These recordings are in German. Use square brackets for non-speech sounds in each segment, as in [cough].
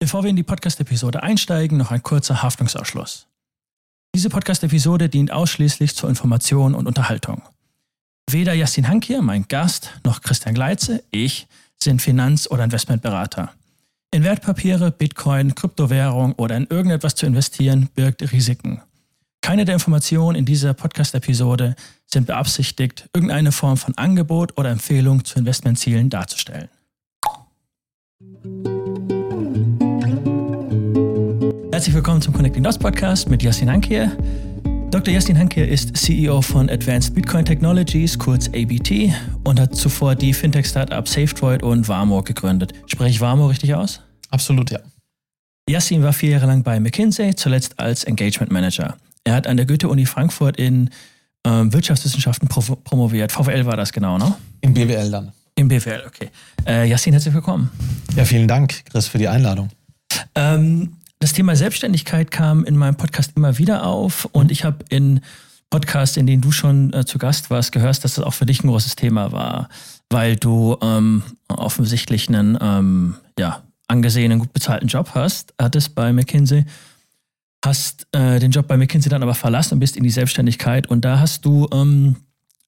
Bevor wir in die Podcast-Episode einsteigen, noch ein kurzer Haftungsausschluss. Diese Podcast-Episode dient ausschließlich zur Information und Unterhaltung. Weder Jastin Hankier, mein Gast, noch Christian Gleitze, ich, sind Finanz- oder Investmentberater. In Wertpapiere, Bitcoin, Kryptowährung oder in irgendetwas zu investieren birgt Risiken. Keine der Informationen in dieser Podcast-Episode sind beabsichtigt, irgendeine Form von Angebot oder Empfehlung zu Investmentzielen darzustellen. Herzlich willkommen zum Connecting Dots Podcast mit Yasin Hankir. Dr. Yasin Hankir ist CEO von Advanced Bitcoin Technologies, kurz ABT, und hat zuvor die Fintech-Startup SafeDroid und Warmo gegründet. Spreche ich Warmo richtig aus? Absolut, ja. Yassin war vier Jahre lang bei McKinsey, zuletzt als Engagement Manager. Er hat an der Goethe-Uni Frankfurt in ähm, Wirtschaftswissenschaften pro promoviert. VWL war das genau, ne? Im BWL dann. Im BWL, okay. Äh, Yassin, herzlich willkommen. Ja, vielen Dank, Chris, für die Einladung. Ähm, das Thema Selbstständigkeit kam in meinem Podcast immer wieder auf und ich habe in Podcasts, in denen du schon äh, zu Gast warst, gehört, dass das auch für dich ein großes Thema war, weil du ähm, offensichtlich einen ähm, ja, angesehenen, gut bezahlten Job hast, hattest bei McKinsey, hast äh, den Job bei McKinsey dann aber verlassen und bist in die Selbstständigkeit und da hast du ähm,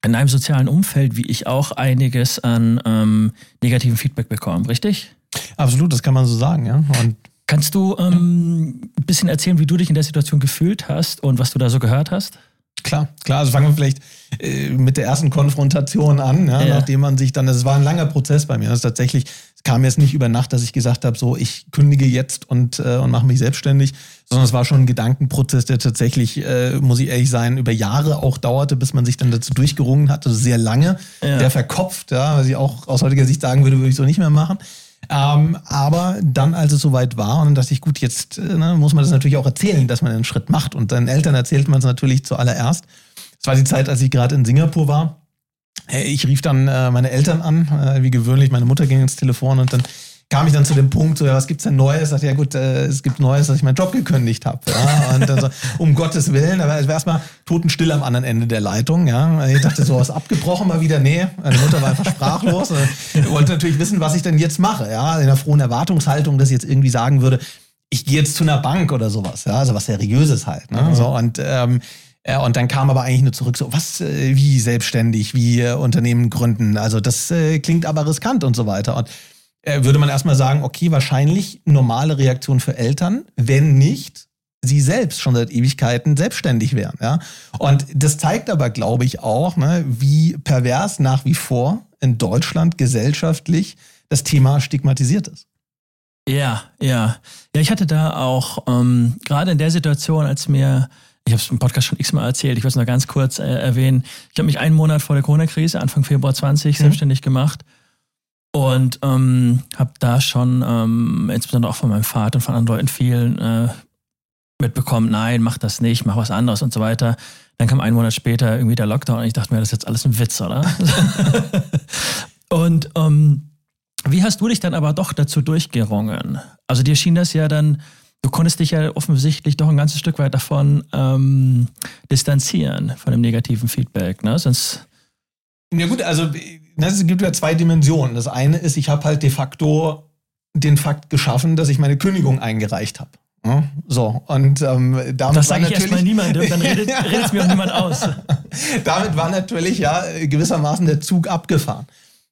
in einem sozialen Umfeld, wie ich auch, einiges an ähm, negativen Feedback bekommen, richtig? Absolut, das kann man so sagen, ja. Und Kannst du ähm, ein bisschen erzählen, wie du dich in der Situation gefühlt hast und was du da so gehört hast? Klar, klar. Also fangen wir vielleicht äh, mit der ersten Konfrontation an, ja, ja. nachdem man sich dann, es war ein langer Prozess bei mir. Das tatsächlich, es kam jetzt nicht über Nacht, dass ich gesagt habe, so ich kündige jetzt und, äh, und mache mich selbstständig, sondern es war schon ein Gedankenprozess, der tatsächlich, äh, muss ich ehrlich sein, über Jahre auch dauerte, bis man sich dann dazu durchgerungen hat. Also sehr lange, ja. sehr verkopft, ja, was ich auch aus heutiger Sicht sagen würde, würde ich so nicht mehr machen. Ähm, aber dann, als es soweit war, und dachte ich, gut, jetzt äh, ne, muss man das natürlich auch erzählen, dass man einen Schritt macht. Und deinen Eltern erzählt man es natürlich zuallererst. Es war die Zeit, als ich gerade in Singapur war. Ich rief dann äh, meine Eltern an, äh, wie gewöhnlich. Meine Mutter ging ins Telefon und dann kam ich dann zu dem Punkt, so, ja, was gibt's denn Neues? Sagte, ja gut, äh, es gibt Neues, dass ich meinen Job gekündigt habe. Ja? Und dann so, um Gottes Willen, aber es war erstmal totenstill am anderen Ende der Leitung. Ja? Ich dachte, so was abgebrochen mal wieder. Nee, meine Mutter war einfach sprachlos. Ich wollte natürlich wissen, was ich denn jetzt mache. Ja? In einer frohen Erwartungshaltung, dass ich jetzt irgendwie sagen würde, ich gehe jetzt zu einer Bank oder sowas. Ja? Also was Seriöses halt. Ne? Mhm. So, und ähm, ja, und dann kam aber eigentlich nur zurück, so, was, äh, wie selbstständig, wie äh, Unternehmen gründen. Also das äh, klingt aber riskant und so weiter. Und äh, würde man erstmal sagen, okay, wahrscheinlich normale Reaktion für Eltern, wenn nicht sie selbst schon seit Ewigkeiten selbstständig wären. Ja? Und das zeigt aber, glaube ich, auch, ne, wie pervers nach wie vor in Deutschland gesellschaftlich das Thema stigmatisiert ist. Ja, ja. Ja, ich hatte da auch ähm, gerade in der Situation, als mir, ich habe es im Podcast schon x-mal erzählt, ich will es nur ganz kurz äh, erwähnen, ich habe mich einen Monat vor der Corona-Krise, Anfang Februar 20, mhm. selbstständig gemacht und ähm, habe da schon, ähm, insbesondere auch von meinem Vater und von anderen Leuten vielen äh, mitbekommen, nein, mach das nicht, mach was anderes und so weiter. Dann kam ein Monat später irgendwie der Lockdown und ich dachte mir, das ist jetzt alles ein Witz, oder? [laughs] und ähm, wie hast du dich dann aber doch dazu durchgerungen? Also dir schien das ja dann, du konntest dich ja offensichtlich doch ein ganzes Stück weit davon ähm, distanzieren, von dem negativen Feedback, ne? Sonst. Ja gut, also es gibt ja zwei Dimensionen. Das eine ist, ich habe halt de facto den Fakt geschaffen, dass ich meine Kündigung eingereicht habe. So, und ähm, damit das sage ich erstmal niemandem, dann redet, [laughs] es mir auch niemand aus. [laughs] damit war natürlich ja gewissermaßen der Zug abgefahren.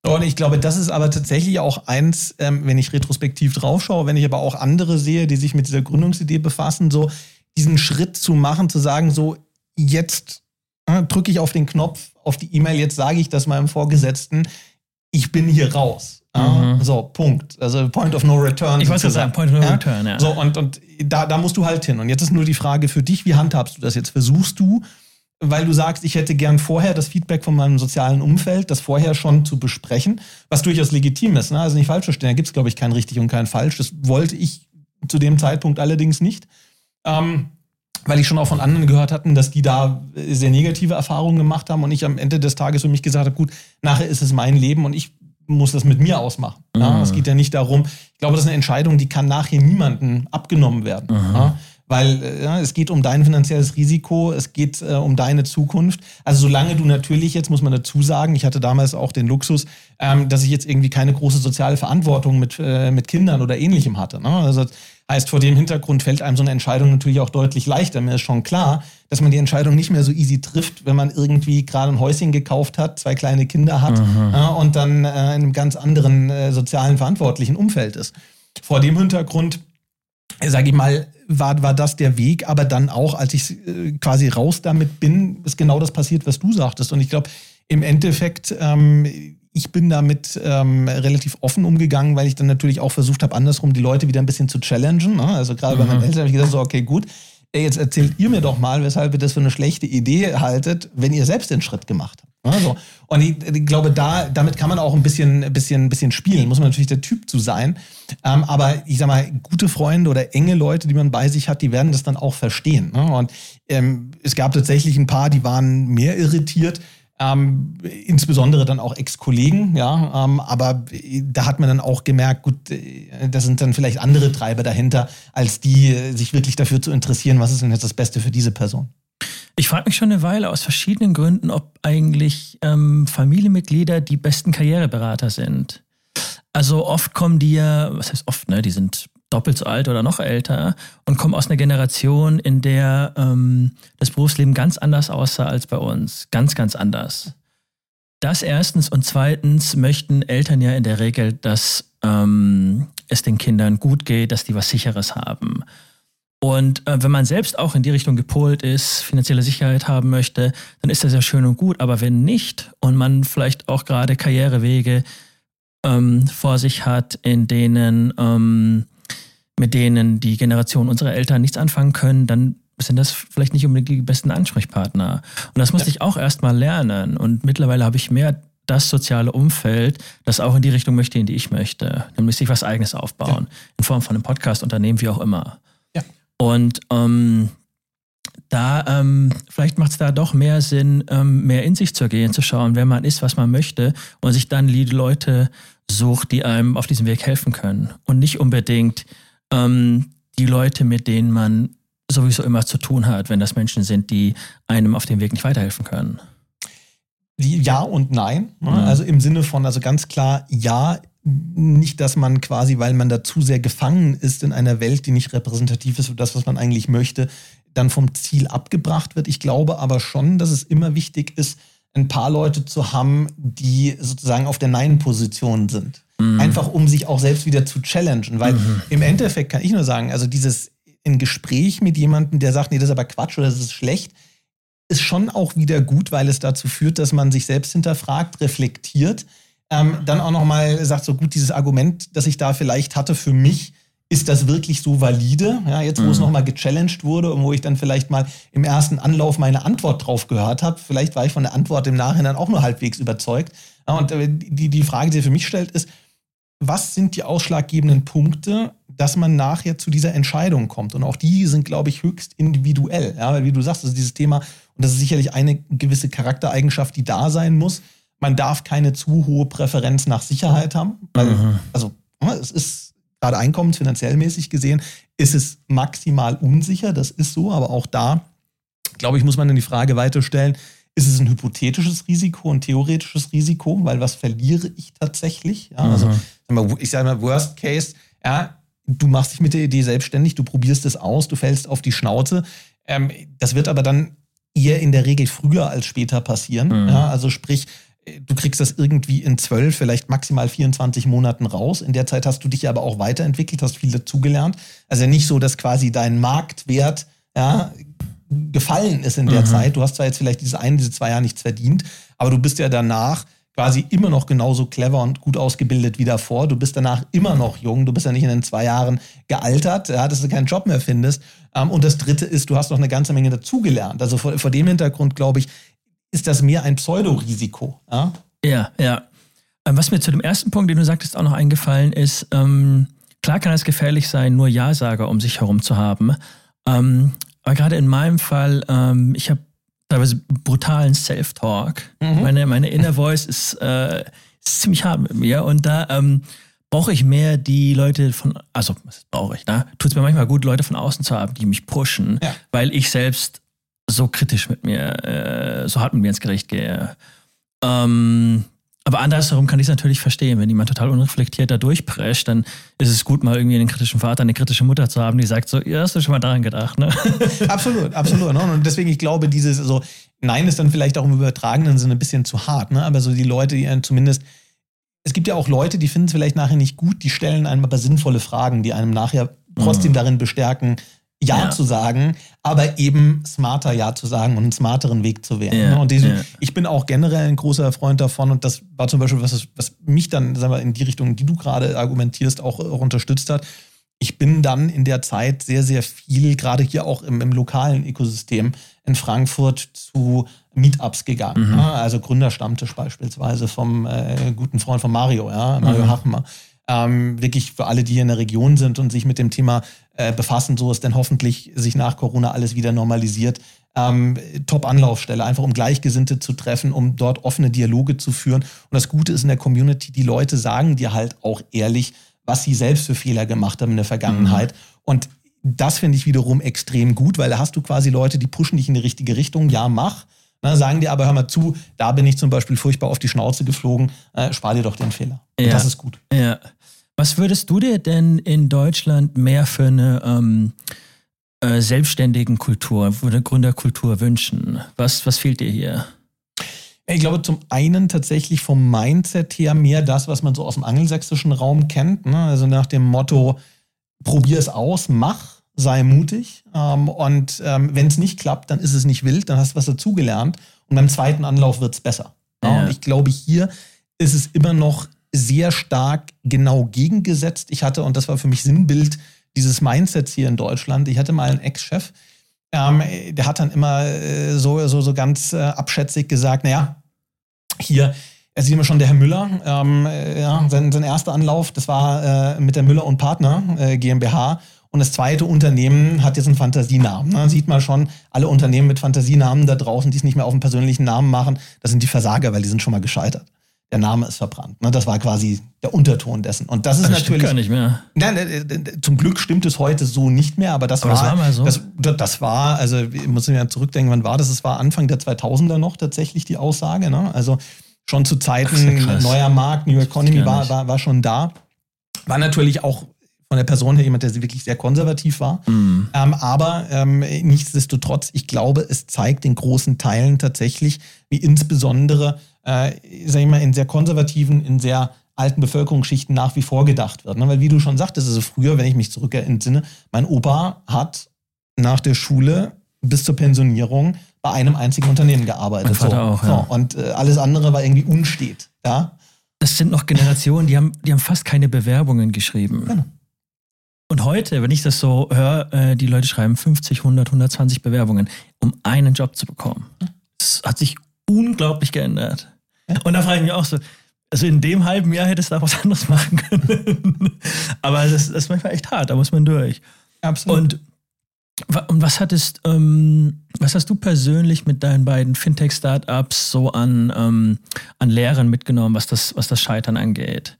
Und ich glaube, das ist aber tatsächlich auch eins, ähm, wenn ich retrospektiv draufschaue, wenn ich aber auch andere sehe, die sich mit dieser Gründungsidee befassen, so diesen Schritt zu machen, zu sagen, so jetzt äh, drücke ich auf den Knopf, auf die E-Mail, jetzt sage ich das meinem Vorgesetzten, ich bin hier raus. Mhm. So, Punkt. Also Point of No Return. Ich wollte sagen, Point of No ja? Return, ja. So, und, und da, da musst du halt hin. Und jetzt ist nur die Frage für dich, wie handhabst du das jetzt? Versuchst du, weil du sagst, ich hätte gern vorher das Feedback von meinem sozialen Umfeld, das vorher schon zu besprechen, was durchaus legitim ist. Ne? Also nicht falsch verstehen, da gibt es, glaube ich, kein richtig und kein falsch. Das wollte ich zu dem Zeitpunkt allerdings nicht. Ähm, weil ich schon auch von anderen gehört hatten, dass die da sehr negative Erfahrungen gemacht haben und ich am Ende des Tages für mich gesagt habe, gut, nachher ist es mein Leben und ich muss das mit mir ausmachen. Mhm. Ja, es geht ja nicht darum, ich glaube, das ist eine Entscheidung, die kann nachher niemandem abgenommen werden. Mhm. Ja, weil äh, ja, es geht um dein finanzielles Risiko, es geht äh, um deine Zukunft. Also solange du natürlich, jetzt muss man dazu sagen, ich hatte damals auch den Luxus, ähm, dass ich jetzt irgendwie keine große soziale Verantwortung mit, äh, mit Kindern oder ähnlichem hatte. Ne? Also heißt, vor dem Hintergrund fällt einem so eine Entscheidung natürlich auch deutlich leichter. Mir ist schon klar, dass man die Entscheidung nicht mehr so easy trifft, wenn man irgendwie gerade ein Häuschen gekauft hat, zwei kleine Kinder hat äh, und dann äh, in einem ganz anderen äh, sozialen verantwortlichen Umfeld ist. Vor dem Hintergrund sage ich mal, war, war das der Weg, aber dann auch, als ich äh, quasi raus damit bin, ist genau das passiert, was du sagtest. Und ich glaube, im Endeffekt, ähm, ich bin damit ähm, relativ offen umgegangen, weil ich dann natürlich auch versucht habe, andersrum die Leute wieder ein bisschen zu challengen. Ne? Also gerade mhm. bei meinen. Eltern habe ich gesagt, so, okay, gut, jetzt erzählt ihr mir doch mal, weshalb ihr das für eine schlechte Idee haltet, wenn ihr selbst den Schritt gemacht habt. Also, und ich, ich, glaube, da, damit kann man auch ein bisschen, bisschen, bisschen spielen. Muss man natürlich der Typ zu sein. Ähm, aber ich sag mal, gute Freunde oder enge Leute, die man bei sich hat, die werden das dann auch verstehen. Ne? Und ähm, es gab tatsächlich ein paar, die waren mehr irritiert. Ähm, insbesondere dann auch Ex-Kollegen, ja, ähm, aber da hat man dann auch gemerkt, gut, äh, da sind dann vielleicht andere Treiber dahinter, als die äh, sich wirklich dafür zu interessieren, was ist denn jetzt das Beste für diese Person. Ich frage mich schon eine Weile aus verschiedenen Gründen, ob eigentlich ähm, Familienmitglieder die besten Karriereberater sind. Also oft kommen die ja, was heißt oft, ne? Die sind doppelt so alt oder noch älter und kommen aus einer Generation, in der ähm, das Berufsleben ganz anders aussah als bei uns. Ganz, ganz anders. Das erstens und zweitens möchten Eltern ja in der Regel, dass ähm, es den Kindern gut geht, dass die was Sicheres haben. Und äh, wenn man selbst auch in die Richtung gepolt ist, finanzielle Sicherheit haben möchte, dann ist das ja schön und gut. Aber wenn nicht und man vielleicht auch gerade Karrierewege ähm, vor sich hat, in denen ähm, mit denen die Generation unserer Eltern nichts anfangen können, dann sind das vielleicht nicht unbedingt die besten Ansprechpartner. Und das musste ja. ich auch erstmal lernen. Und mittlerweile habe ich mehr das soziale Umfeld, das auch in die Richtung möchte, in die ich möchte. Dann müsste ich was Eigenes aufbauen. Ja. In Form von einem Podcast, Unternehmen, wie auch immer. Und ähm, da, ähm, vielleicht macht es da doch mehr Sinn, ähm, mehr in sich zu gehen, zu schauen, wer man ist, was man möchte und sich dann die Leute sucht, die einem auf diesem Weg helfen können. Und nicht unbedingt ähm, die Leute, mit denen man sowieso immer zu tun hat, wenn das Menschen sind, die einem auf dem Weg nicht weiterhelfen können. Ja und nein. Ne? Mhm. Also im Sinne von, also ganz klar, ja, nicht, dass man quasi, weil man da zu sehr gefangen ist in einer Welt, die nicht repräsentativ ist für das, was man eigentlich möchte, dann vom Ziel abgebracht wird. Ich glaube aber schon, dass es immer wichtig ist, ein paar Leute zu haben, die sozusagen auf der Nein-Position sind. Mhm. Einfach um sich auch selbst wieder zu challengen. Weil mhm. im Endeffekt kann ich nur sagen, also dieses ein Gespräch mit jemandem, der sagt, nee, das ist aber Quatsch oder das ist schlecht, ist schon auch wieder gut, weil es dazu führt, dass man sich selbst hinterfragt, reflektiert ähm, dann auch nochmal sagt, so gut, dieses Argument, das ich da vielleicht hatte für mich, ist das wirklich so valide? Ja, jetzt, wo mhm. es nochmal gechallenged wurde und wo ich dann vielleicht mal im ersten Anlauf meine Antwort drauf gehört habe, vielleicht war ich von der Antwort im Nachhinein auch nur halbwegs überzeugt. Ja, und äh, die, die Frage, die für mich stellt, ist, was sind die ausschlaggebenden Punkte, dass man nachher zu dieser Entscheidung kommt? Und auch die sind, glaube ich, höchst individuell. Ja, weil wie du sagst, das ist dieses Thema, und das ist sicherlich eine gewisse Charaktereigenschaft, die da sein muss, man darf keine zu hohe Präferenz nach Sicherheit haben. Weil, mhm. Also ne, es ist gerade einkommensfinanziell mäßig gesehen, ist es maximal unsicher. Das ist so, aber auch da, glaube ich, muss man dann die Frage weiterstellen, ist es ein hypothetisches Risiko, ein theoretisches Risiko, weil was verliere ich tatsächlich? Ja, also mhm. ich sage mal, Worst Case, ja, du machst dich mit der Idee selbstständig, du probierst es aus, du fällst auf die Schnauze. Ähm, das wird aber dann eher in der Regel früher als später passieren. Mhm. Ja, also sprich, du kriegst das irgendwie in zwölf, vielleicht maximal 24 Monaten raus. In der Zeit hast du dich aber auch weiterentwickelt, hast viel dazugelernt. Also nicht so, dass quasi dein Marktwert ja, gefallen ist in der mhm. Zeit. Du hast zwar jetzt vielleicht diese ein, diese zwei Jahre nichts verdient, aber du bist ja danach quasi immer noch genauso clever und gut ausgebildet wie davor. Du bist danach immer noch jung. Du bist ja nicht in den zwei Jahren gealtert, ja, dass du keinen Job mehr findest. Ähm, und das Dritte ist, du hast noch eine ganze Menge dazugelernt. Also vor, vor dem Hintergrund, glaube ich, ist das mehr ein Pseudorisiko. Ja, ja. ja. Ähm, was mir zu dem ersten Punkt, den du sagtest, auch noch eingefallen ist, ähm, klar kann es gefährlich sein, nur Ja-Sager um sich herum zu haben. Ähm, aber gerade in meinem Fall, ähm, ich habe teilweise brutalen Self-Talk. Mhm. Meine, meine Inner Voice ist, äh, ist, ziemlich hart mit mir und da ähm, brauche ich mehr die Leute von, also was brauche ich, ne? Tut es mir manchmal gut, Leute von außen zu haben, die mich pushen, ja. weil ich selbst so kritisch mit mir, äh, so hart mit mir ins Gericht gehe. Ähm, aber andersherum kann ich es natürlich verstehen. Wenn jemand total unreflektiert da durchprescht, dann ist es gut, mal irgendwie einen kritischen Vater, eine kritische Mutter zu haben, die sagt so, ja, hast du schon mal daran gedacht, ne? [laughs] Absolut, absolut. Ne? Und deswegen, ich glaube, dieses so, Nein ist dann vielleicht auch im übertragenen Sinne ein bisschen zu hart, ne? Aber so die Leute, die zumindest, es gibt ja auch Leute, die finden es vielleicht nachher nicht gut, die stellen einem aber sinnvolle Fragen, die einem nachher trotzdem mhm. darin bestärken, ja, ja, zu sagen, aber eben smarter Ja zu sagen und einen smarteren Weg zu wählen. Ja, ne? und diesen, ja. ich bin auch generell ein großer Freund davon und das war zum Beispiel, was, was mich dann sagen wir, in die Richtung, die du gerade argumentierst, auch, auch unterstützt hat. Ich bin dann in der Zeit sehr, sehr viel, gerade hier auch im, im lokalen Ökosystem in Frankfurt zu Meetups gegangen. Mhm. Ne? Also Gründerstammtisch beispielsweise vom äh, guten Freund von Mario, ja, Mario mhm. Hachmer ähm, wirklich für alle, die hier in der Region sind und sich mit dem Thema äh, befassen, so ist denn hoffentlich sich nach Corona alles wieder normalisiert. Ähm, Top-Anlaufstelle, einfach um Gleichgesinnte zu treffen, um dort offene Dialoge zu führen. Und das Gute ist in der Community, die Leute sagen dir halt auch ehrlich, was sie selbst für Fehler gemacht haben in der Vergangenheit. Mhm. Und das finde ich wiederum extrem gut, weil da hast du quasi Leute, die pushen dich in die richtige Richtung. Ja, mach. Na, sagen dir aber, hör mal zu, da bin ich zum Beispiel furchtbar auf die Schnauze geflogen, äh, spar dir doch den Fehler. Und ja. das ist gut. Ja. Was würdest du dir denn in Deutschland mehr für eine ähm, äh, selbstständigen Kultur, eine Gründerkultur wünschen? Was, was fehlt dir hier? Ich glaube zum einen tatsächlich vom Mindset her mehr das, was man so aus dem angelsächsischen Raum kennt. Ne? Also nach dem Motto, probier es aus, mach, sei mutig. Ähm, und ähm, wenn es nicht klappt, dann ist es nicht wild, dann hast du was dazugelernt. Und beim zweiten Anlauf wird es besser. Ja. Und ich glaube, hier ist es immer noch sehr stark genau gegengesetzt. Ich hatte, und das war für mich Sinnbild dieses Mindsets hier in Deutschland, ich hatte mal einen Ex-Chef, ähm, der hat dann immer äh, so, so, so ganz äh, abschätzig gesagt, naja, hier, er sieht immer schon der Herr Müller, ähm, äh, ja, sein, sein erster Anlauf, das war äh, mit der Müller und Partner äh, GmbH. Und das zweite Unternehmen hat jetzt einen Fantasienamen. Ne? sieht man schon, alle Unternehmen mit Fantasienamen da draußen, die es nicht mehr auf einen persönlichen Namen machen, das sind die Versager, weil die sind schon mal gescheitert der Name ist verbrannt. Ne? Das war quasi der Unterton dessen. Und das ist das natürlich. gar nicht mehr. Nein, äh, äh, zum Glück stimmt es heute so nicht mehr, aber das aber war. Das war mal so. Das, das, war, also ich muss mir ja zurückdenken, wann war das? Es war Anfang der 2000er noch tatsächlich die Aussage. Ne? Also schon zu Zeiten Ach, neuer Markt, New Economy war, war, war schon da. War natürlich auch von der Person her jemand, der wirklich sehr konservativ war. Mm. Ähm, aber ähm, nichtsdestotrotz, ich glaube, es zeigt in großen Teilen tatsächlich, wie insbesondere äh, sag ich mal, in sehr konservativen, in sehr alten Bevölkerungsschichten nach wie vor gedacht wird. Ne? Weil wie du schon sagtest, also früher, wenn ich mich zurück entsinne, mein Opa hat nach der Schule bis zur Pensionierung bei einem einzigen Unternehmen gearbeitet. Mein Vater so. auch, ja. So, und äh, alles andere war irgendwie unstet. Ja? Das sind noch Generationen, die haben, die haben fast keine Bewerbungen geschrieben. Genau. Und heute, wenn ich das so höre, äh, die Leute schreiben 50, 100, 120 Bewerbungen, um einen Job zu bekommen. Das hat sich unglaublich geändert. Und da frage ich mich auch so, also in dem halben Jahr hättest du da was anderes machen können. [laughs] Aber das, das, ist manchmal echt hart, da muss man durch. Absolut. Und, und was hattest, ähm, was hast du persönlich mit deinen beiden Fintech-Startups so an, ähm, an Lehren mitgenommen, was das, was das Scheitern angeht?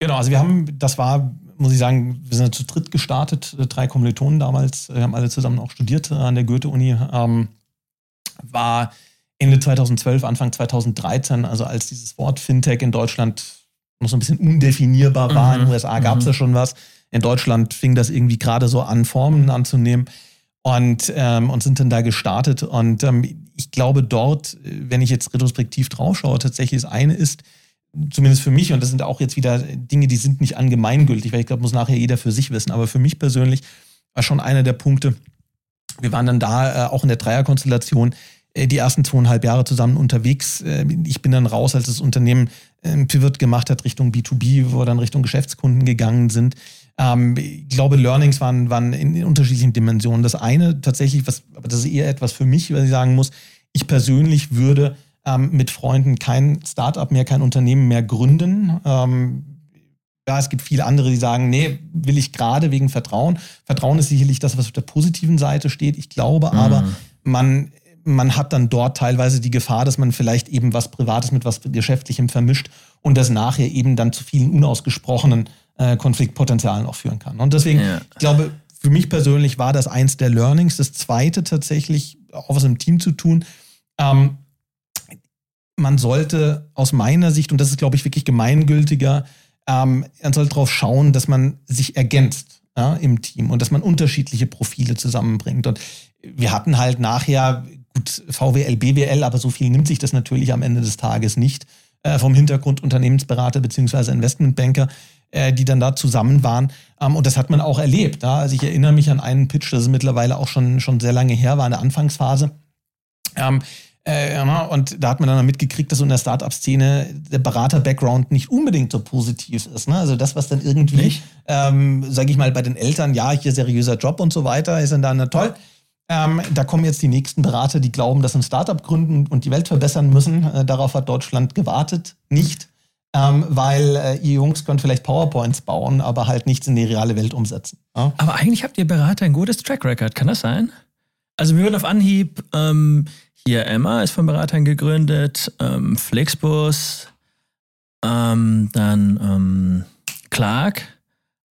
Genau, also wir haben, das war, muss ich sagen, wir sind zu dritt gestartet, drei Kommilitonen damals, wir haben alle zusammen auch studiert an der Goethe-Uni. Ähm, war Ende 2012, Anfang 2013, also als dieses Wort Fintech in Deutschland noch so ein bisschen undefinierbar war. Mhm. In den USA gab es mhm. ja schon was. In Deutschland fing das irgendwie gerade so an, Formen anzunehmen und, ähm, und sind dann da gestartet. Und ähm, ich glaube dort, wenn ich jetzt retrospektiv draufschaue, tatsächlich das eine ist, zumindest für mich, und das sind auch jetzt wieder Dinge, die sind nicht allgemeingültig, weil ich glaube, muss nachher jeder für sich wissen, aber für mich persönlich war schon einer der Punkte, wir waren dann da äh, auch in der Dreierkonstellation, äh, die ersten zweieinhalb Jahre zusammen unterwegs. Äh, ich bin dann raus, als das Unternehmen ein Pivot gemacht hat Richtung B2B, wo wir dann Richtung Geschäftskunden gegangen sind. Ähm, ich glaube, Learnings waren, waren in unterschiedlichen Dimensionen. Das eine tatsächlich, was, aber das ist eher etwas für mich, was ich sagen muss, ich persönlich würde ähm, mit Freunden kein Startup mehr, kein Unternehmen mehr gründen. Ähm, ja, es gibt viele andere, die sagen, nee, will ich gerade wegen Vertrauen. Vertrauen ist sicherlich das, was auf der positiven Seite steht. Ich glaube mhm. aber, man man hat dann dort teilweise die Gefahr, dass man vielleicht eben was Privates mit was Geschäftlichem vermischt und das nachher eben dann zu vielen unausgesprochenen äh, Konfliktpotenzialen auch führen kann. Und deswegen, ja. ich glaube, für mich persönlich war das eins der Learnings. Das zweite tatsächlich, auch was im Team zu tun. Ähm, man sollte aus meiner Sicht, und das ist, glaube ich, wirklich gemeingültiger, ähm, man sollte darauf schauen, dass man sich ergänzt ja, im Team und dass man unterschiedliche Profile zusammenbringt. Und wir hatten halt nachher, gut, VWL, BWL, aber so viel nimmt sich das natürlich am Ende des Tages nicht äh, vom Hintergrund Unternehmensberater beziehungsweise Investmentbanker, äh, die dann da zusammen waren. Ähm, und das hat man auch erlebt. Ja? Also ich erinnere mich an einen Pitch, das ist mittlerweile auch schon, schon sehr lange her, war in der Anfangsphase. Ähm, äh, und da hat man dann mitgekriegt, dass so in der Startup-Szene der Berater-Background nicht unbedingt so positiv ist. Ne? Also das, was dann irgendwie, ähm, sage ich mal, bei den Eltern, ja, hier seriöser Job und so weiter, ist dann da na toll. Ähm, da kommen jetzt die nächsten Berater, die glauben, dass sie ein Startup gründen und die Welt verbessern müssen. Äh, darauf hat Deutschland gewartet, nicht. Ähm, weil äh, ihr Jungs könnt vielleicht PowerPoints bauen, aber halt nichts in die reale Welt umsetzen. Ja? Aber eigentlich habt ihr Berater ein gutes Track Record, kann das sein? Also mir wird auf Anhieb ähm, hier Emma ist von Beratern gegründet, ähm, Flixbus, ähm, dann ähm, Clark.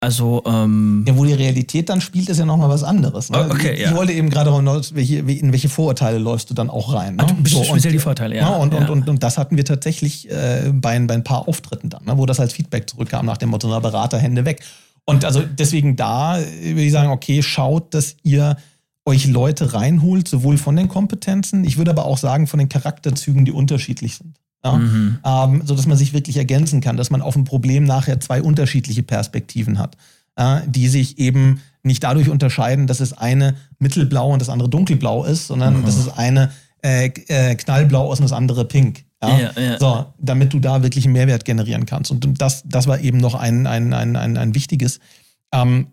Also, ähm, ja, wo die Realität dann spielt, ist ja nochmal was anderes. Ne? Oh, okay, ich, ja. ich wollte eben gerade welche, in welche Vorurteile läufst du dann auch rein. Ne? Also, so, speziell und, die Vorteile, ja. ja, und, ja. Und, und, und, das hatten wir tatsächlich äh, bei, bei ein paar Auftritten dann, ne? wo das als Feedback zurückkam nach dem Motto, na, Berater, Hände weg. Und also deswegen da würde ich sagen, okay, schaut, dass ihr euch Leute reinholt, sowohl von den Kompetenzen, ich würde aber auch sagen von den Charakterzügen, die unterschiedlich sind. Ja? Mhm. Ähm, so dass man sich wirklich ergänzen kann, dass man auf ein Problem nachher zwei unterschiedliche Perspektiven hat, äh, die sich eben nicht dadurch unterscheiden, dass es eine mittelblau und das andere dunkelblau ist, sondern mhm. dass es eine äh, äh, knallblau ist und das andere pink. Ja? Ja, ja. So, damit du da wirklich einen Mehrwert generieren kannst. Und das, das war eben noch ein, ein, ein, ein, ein wichtiges. Ähm,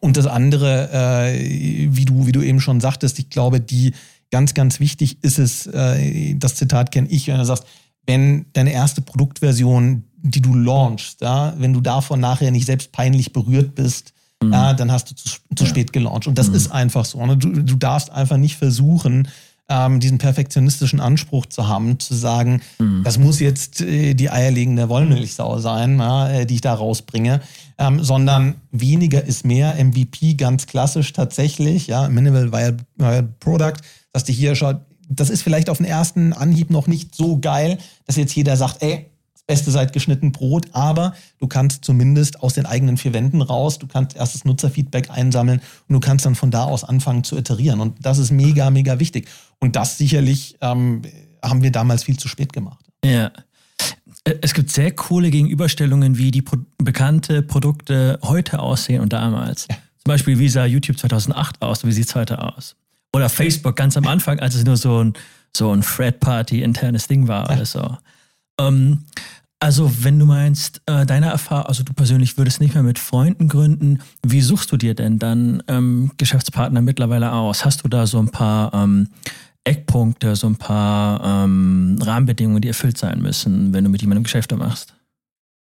und das andere, äh, wie, du, wie du eben schon sagtest, ich glaube, die ganz, ganz wichtig ist es, äh, das Zitat kenne ich, wenn du sagst, wenn deine erste Produktversion, die du launchst, ja, wenn du davon nachher nicht selbst peinlich berührt bist, mhm. ja, dann hast du zu, zu ja. spät gelauncht. Und das mhm. ist einfach so. Ne? Du, du darfst einfach nicht versuchen, ähm, diesen perfektionistischen Anspruch zu haben, zu sagen, mhm. das muss jetzt äh, die eierlegende Wollmilchsau sein, ja, äh, die ich da rausbringe, ähm, sondern weniger ist mehr. MVP ganz klassisch tatsächlich, ja, Minimal Viable Product, dass die hier schaut, das ist vielleicht auf den ersten Anhieb noch nicht so geil, dass jetzt jeder sagt, ey, Beste seit geschnitten Brot, aber du kannst zumindest aus den eigenen vier Wänden raus, du kannst erstes Nutzerfeedback einsammeln und du kannst dann von da aus anfangen zu iterieren. Und das ist mega, mega wichtig. Und das sicherlich ähm, haben wir damals viel zu spät gemacht. Ja. Es gibt sehr coole Gegenüberstellungen, wie die Pro bekannte Produkte heute aussehen und damals. Ja. Zum Beispiel, wie sah YouTube 2008 aus, wie sieht es heute aus? Oder Facebook ganz am Anfang, als es nur so ein, so ein Fred-Party-internes Ding war ja. oder so. Ähm, also, wenn du meinst, äh, deine Erfahrung, also du persönlich würdest nicht mehr mit Freunden gründen, wie suchst du dir denn dann ähm, Geschäftspartner mittlerweile aus? Hast du da so ein paar ähm, Eckpunkte, so ein paar ähm, Rahmenbedingungen, die erfüllt sein müssen, wenn du mit jemandem Geschäfte machst?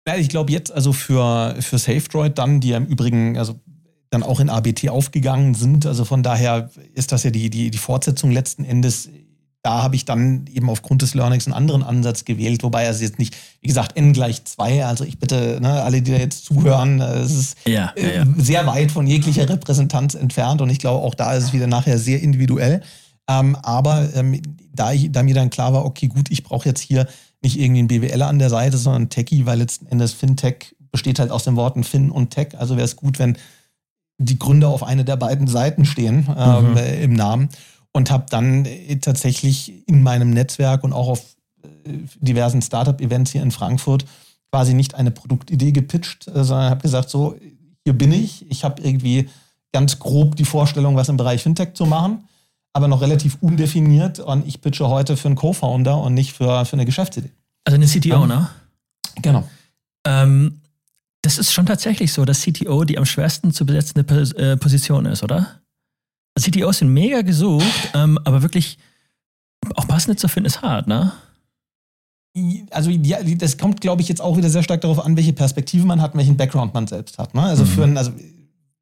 Ja, ich glaube jetzt also für, für SafeDroid dann, die ja im Übrigen also dann auch in ABT aufgegangen sind, also von daher ist das ja die, die, die Fortsetzung letzten Endes da habe ich dann eben aufgrund des Learnings einen anderen Ansatz gewählt, wobei es jetzt nicht, wie gesagt, n gleich zwei. Also ich bitte, ne, alle, die da jetzt zuhören, äh, es ist ja, ja, ja. sehr weit von jeglicher Repräsentanz entfernt und ich glaube, auch da ist es wieder nachher sehr individuell. Ähm, aber ähm, da, ich, da mir dann klar war, okay, gut, ich brauche jetzt hier nicht irgendwie einen BWLer an der Seite, sondern einen Techie, weil letzten Endes Fintech besteht halt aus den Worten Fin und Tech. Also wäre es gut, wenn die Gründer auf eine der beiden Seiten stehen ähm, mhm. im Namen und habe dann äh, tatsächlich in meinem Netzwerk und auch auf äh, diversen Startup-Events hier in Frankfurt quasi nicht eine Produktidee gepitcht, äh, sondern habe gesagt, so, hier bin ich. Ich habe irgendwie ganz grob die Vorstellung, was im Bereich Fintech zu machen, aber noch relativ undefiniert und ich pitche heute für einen Co-Founder und nicht für, für eine Geschäftsidee. Also eine CTO, ähm, ne? Genau. Ähm, das ist schon tatsächlich so, dass CTO die am schwersten zu besetzende Position ist, oder? CTOs sind mega gesucht, ähm, aber wirklich auch passende zu finden ist hart, ne? Also ja, das kommt, glaube ich, jetzt auch wieder sehr stark darauf an, welche Perspektive man hat, welchen Background man selbst hat. Ne? Also mhm. für einen, also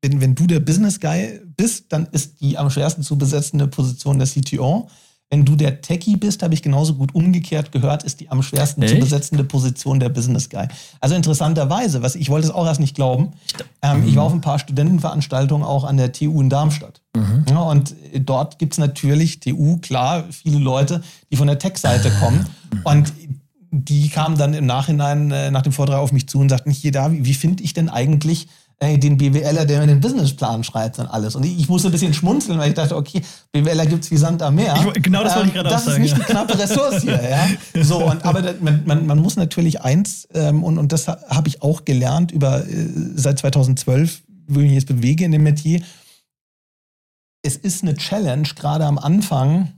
wenn, wenn du der Business Guy bist, dann ist die am schwersten zu besetzende Position der CTO. Wenn du der Techie bist, habe ich genauso gut umgekehrt gehört, ist die am schwersten Echt? zu besetzende Position der Business Guy. Also interessanterweise, was ich wollte es auch erst nicht glauben. Ähm, mhm. Ich war auf ein paar Studentenveranstaltungen auch an der TU in Darmstadt. Mhm. Ja, und dort gibt es natürlich, TU, klar, viele Leute, die von der Tech-Seite kommen. [laughs] Und die kamen dann im Nachhinein äh, nach dem Vortrag auf mich zu und sagten, hier da, wie, wie finde ich denn eigentlich ey, den BWLer, der mir den Businessplan schreibt und alles. Und ich, ich musste ein bisschen schmunzeln, weil ich dachte, okay, BWLer gibt es wie Sand am Meer. Ich, genau das wollte ich gerade ähm, auch sagen. Das ist nicht ja. eine knappe Ressource hier. Ja? [laughs] So, und, aber man, man, man muss natürlich eins, ähm, und, und das habe ich auch gelernt über äh, seit 2012, wo ich mich jetzt bewege in dem Metier. Es ist eine Challenge, gerade am Anfang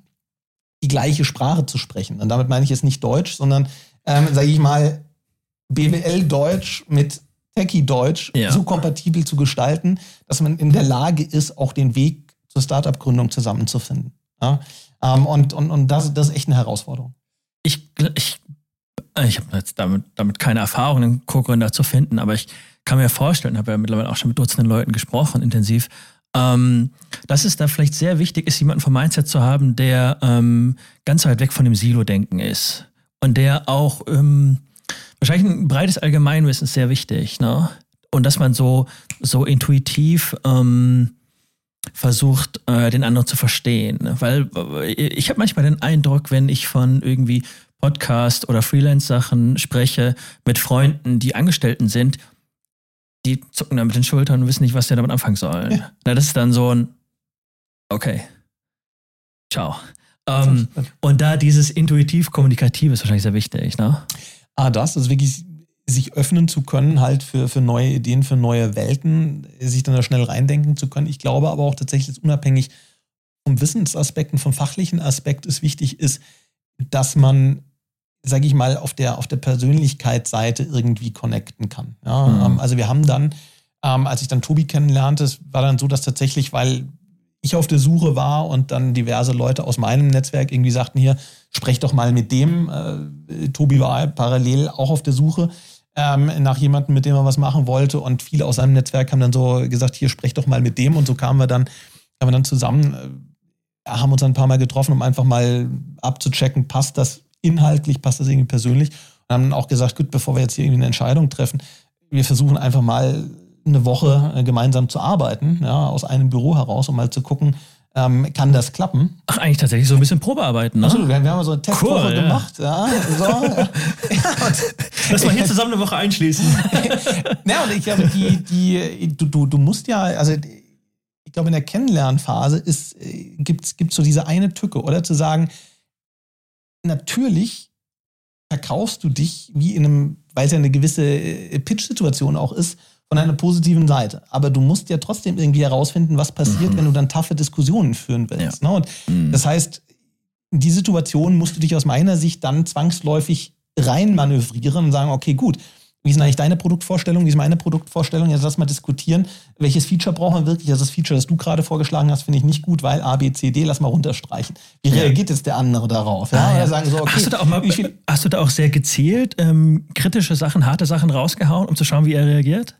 die gleiche Sprache zu sprechen. Und damit meine ich jetzt nicht Deutsch, sondern, ähm, sage ich mal, BWL-Deutsch mit Techie-Deutsch ja. so kompatibel zu gestalten, dass man in der Lage ist, auch den Weg zur Startup-Gründung zusammenzufinden. Ja? Ähm, und und, und das, das ist echt eine Herausforderung. Ich, ich, ich habe jetzt damit, damit keine Erfahrung, einen Co-Gründer zu finden, aber ich kann mir vorstellen, habe ja mittlerweile auch schon mit Dutzenden Leuten gesprochen, intensiv, ähm, dass es da vielleicht sehr wichtig ist, jemanden vom Mindset zu haben, der ähm, ganz weit weg von dem Silo-Denken ist und der auch ähm, wahrscheinlich ein breites Allgemeinwissen ist sehr wichtig, ne? Und dass man so, so intuitiv ähm, versucht, äh, den anderen zu verstehen. Ne? Weil äh, ich habe manchmal den Eindruck, wenn ich von irgendwie Podcast oder Freelance-Sachen spreche mit Freunden, die Angestellten sind, die zucken dann mit den Schultern und wissen nicht, was sie damit anfangen sollen. Ja. Na, das ist dann so ein Okay. Ciao. Ähm, und da dieses intuitiv-kommunikative ist wahrscheinlich sehr wichtig, ne? Ah, das, also wirklich sich öffnen zu können, halt für, für neue Ideen, für neue Welten, sich dann da schnell reindenken zu können. Ich glaube aber auch tatsächlich, dass unabhängig vom Wissensaspekt und vom fachlichen Aspekt es wichtig ist, dass man, sage ich mal, auf der, auf der Persönlichkeitsseite irgendwie connecten kann. Ja, mhm. Ähm, also wir haben dann, ähm, als ich dann Tobi kennenlernte, es war dann so, dass tatsächlich, weil ich auf der Suche war und dann diverse Leute aus meinem Netzwerk irgendwie sagten hier, sprech doch mal mit dem. Äh, Tobi war parallel auch auf der Suche ähm, nach jemandem, mit dem er was machen wollte und viele aus seinem Netzwerk haben dann so gesagt, hier sprech doch mal mit dem und so kamen wir dann, kamen wir dann zusammen, äh, haben uns ein paar Mal getroffen, um einfach mal abzuchecken, passt das inhaltlich, passt das irgendwie persönlich und haben dann auch gesagt, gut, bevor wir jetzt hier irgendwie eine Entscheidung treffen, wir versuchen einfach mal eine Woche äh, gemeinsam zu arbeiten, ja, aus einem Büro heraus, um mal zu gucken, ähm, kann das klappen? Ach, eigentlich tatsächlich so ein bisschen Probearbeiten, ne? Absolut, wir, wir haben so eine Testwoche cool, ja. gemacht. Ja, so, ja. [laughs] Lass mal hier zusammen eine Woche einschließen. [laughs] ja, und ich glaube, die, die, du, du, du musst ja, also ich glaube, in der Kennenlernphase gibt es so diese eine Tücke, oder? Zu sagen, natürlich verkaufst du dich wie in einem, weil es ja eine gewisse äh, Pitch-Situation auch ist, von einer positiven Seite. Aber du musst ja trotzdem irgendwie herausfinden, was passiert, mhm. wenn du dann taffe Diskussionen führen willst. Ja. Ne? Und mhm. das heißt, in die Situation musst du dich aus meiner Sicht dann zwangsläufig reinmanövrieren und sagen, okay, gut, wie ist eigentlich deine Produktvorstellung? Wie ist meine Produktvorstellung? Jetzt lass mal diskutieren. Welches Feature brauchen wir wirklich? Also das Feature, das du gerade vorgeschlagen hast, finde ich nicht gut, weil A, B, C, D, lass mal runterstreichen. Wie reagiert jetzt der andere darauf? Ja? Ah, ja. Sagen so, okay, hast, du da auch mal, hast du da auch sehr gezielt ähm, kritische Sachen, harte Sachen rausgehauen, um zu schauen, wie er reagiert?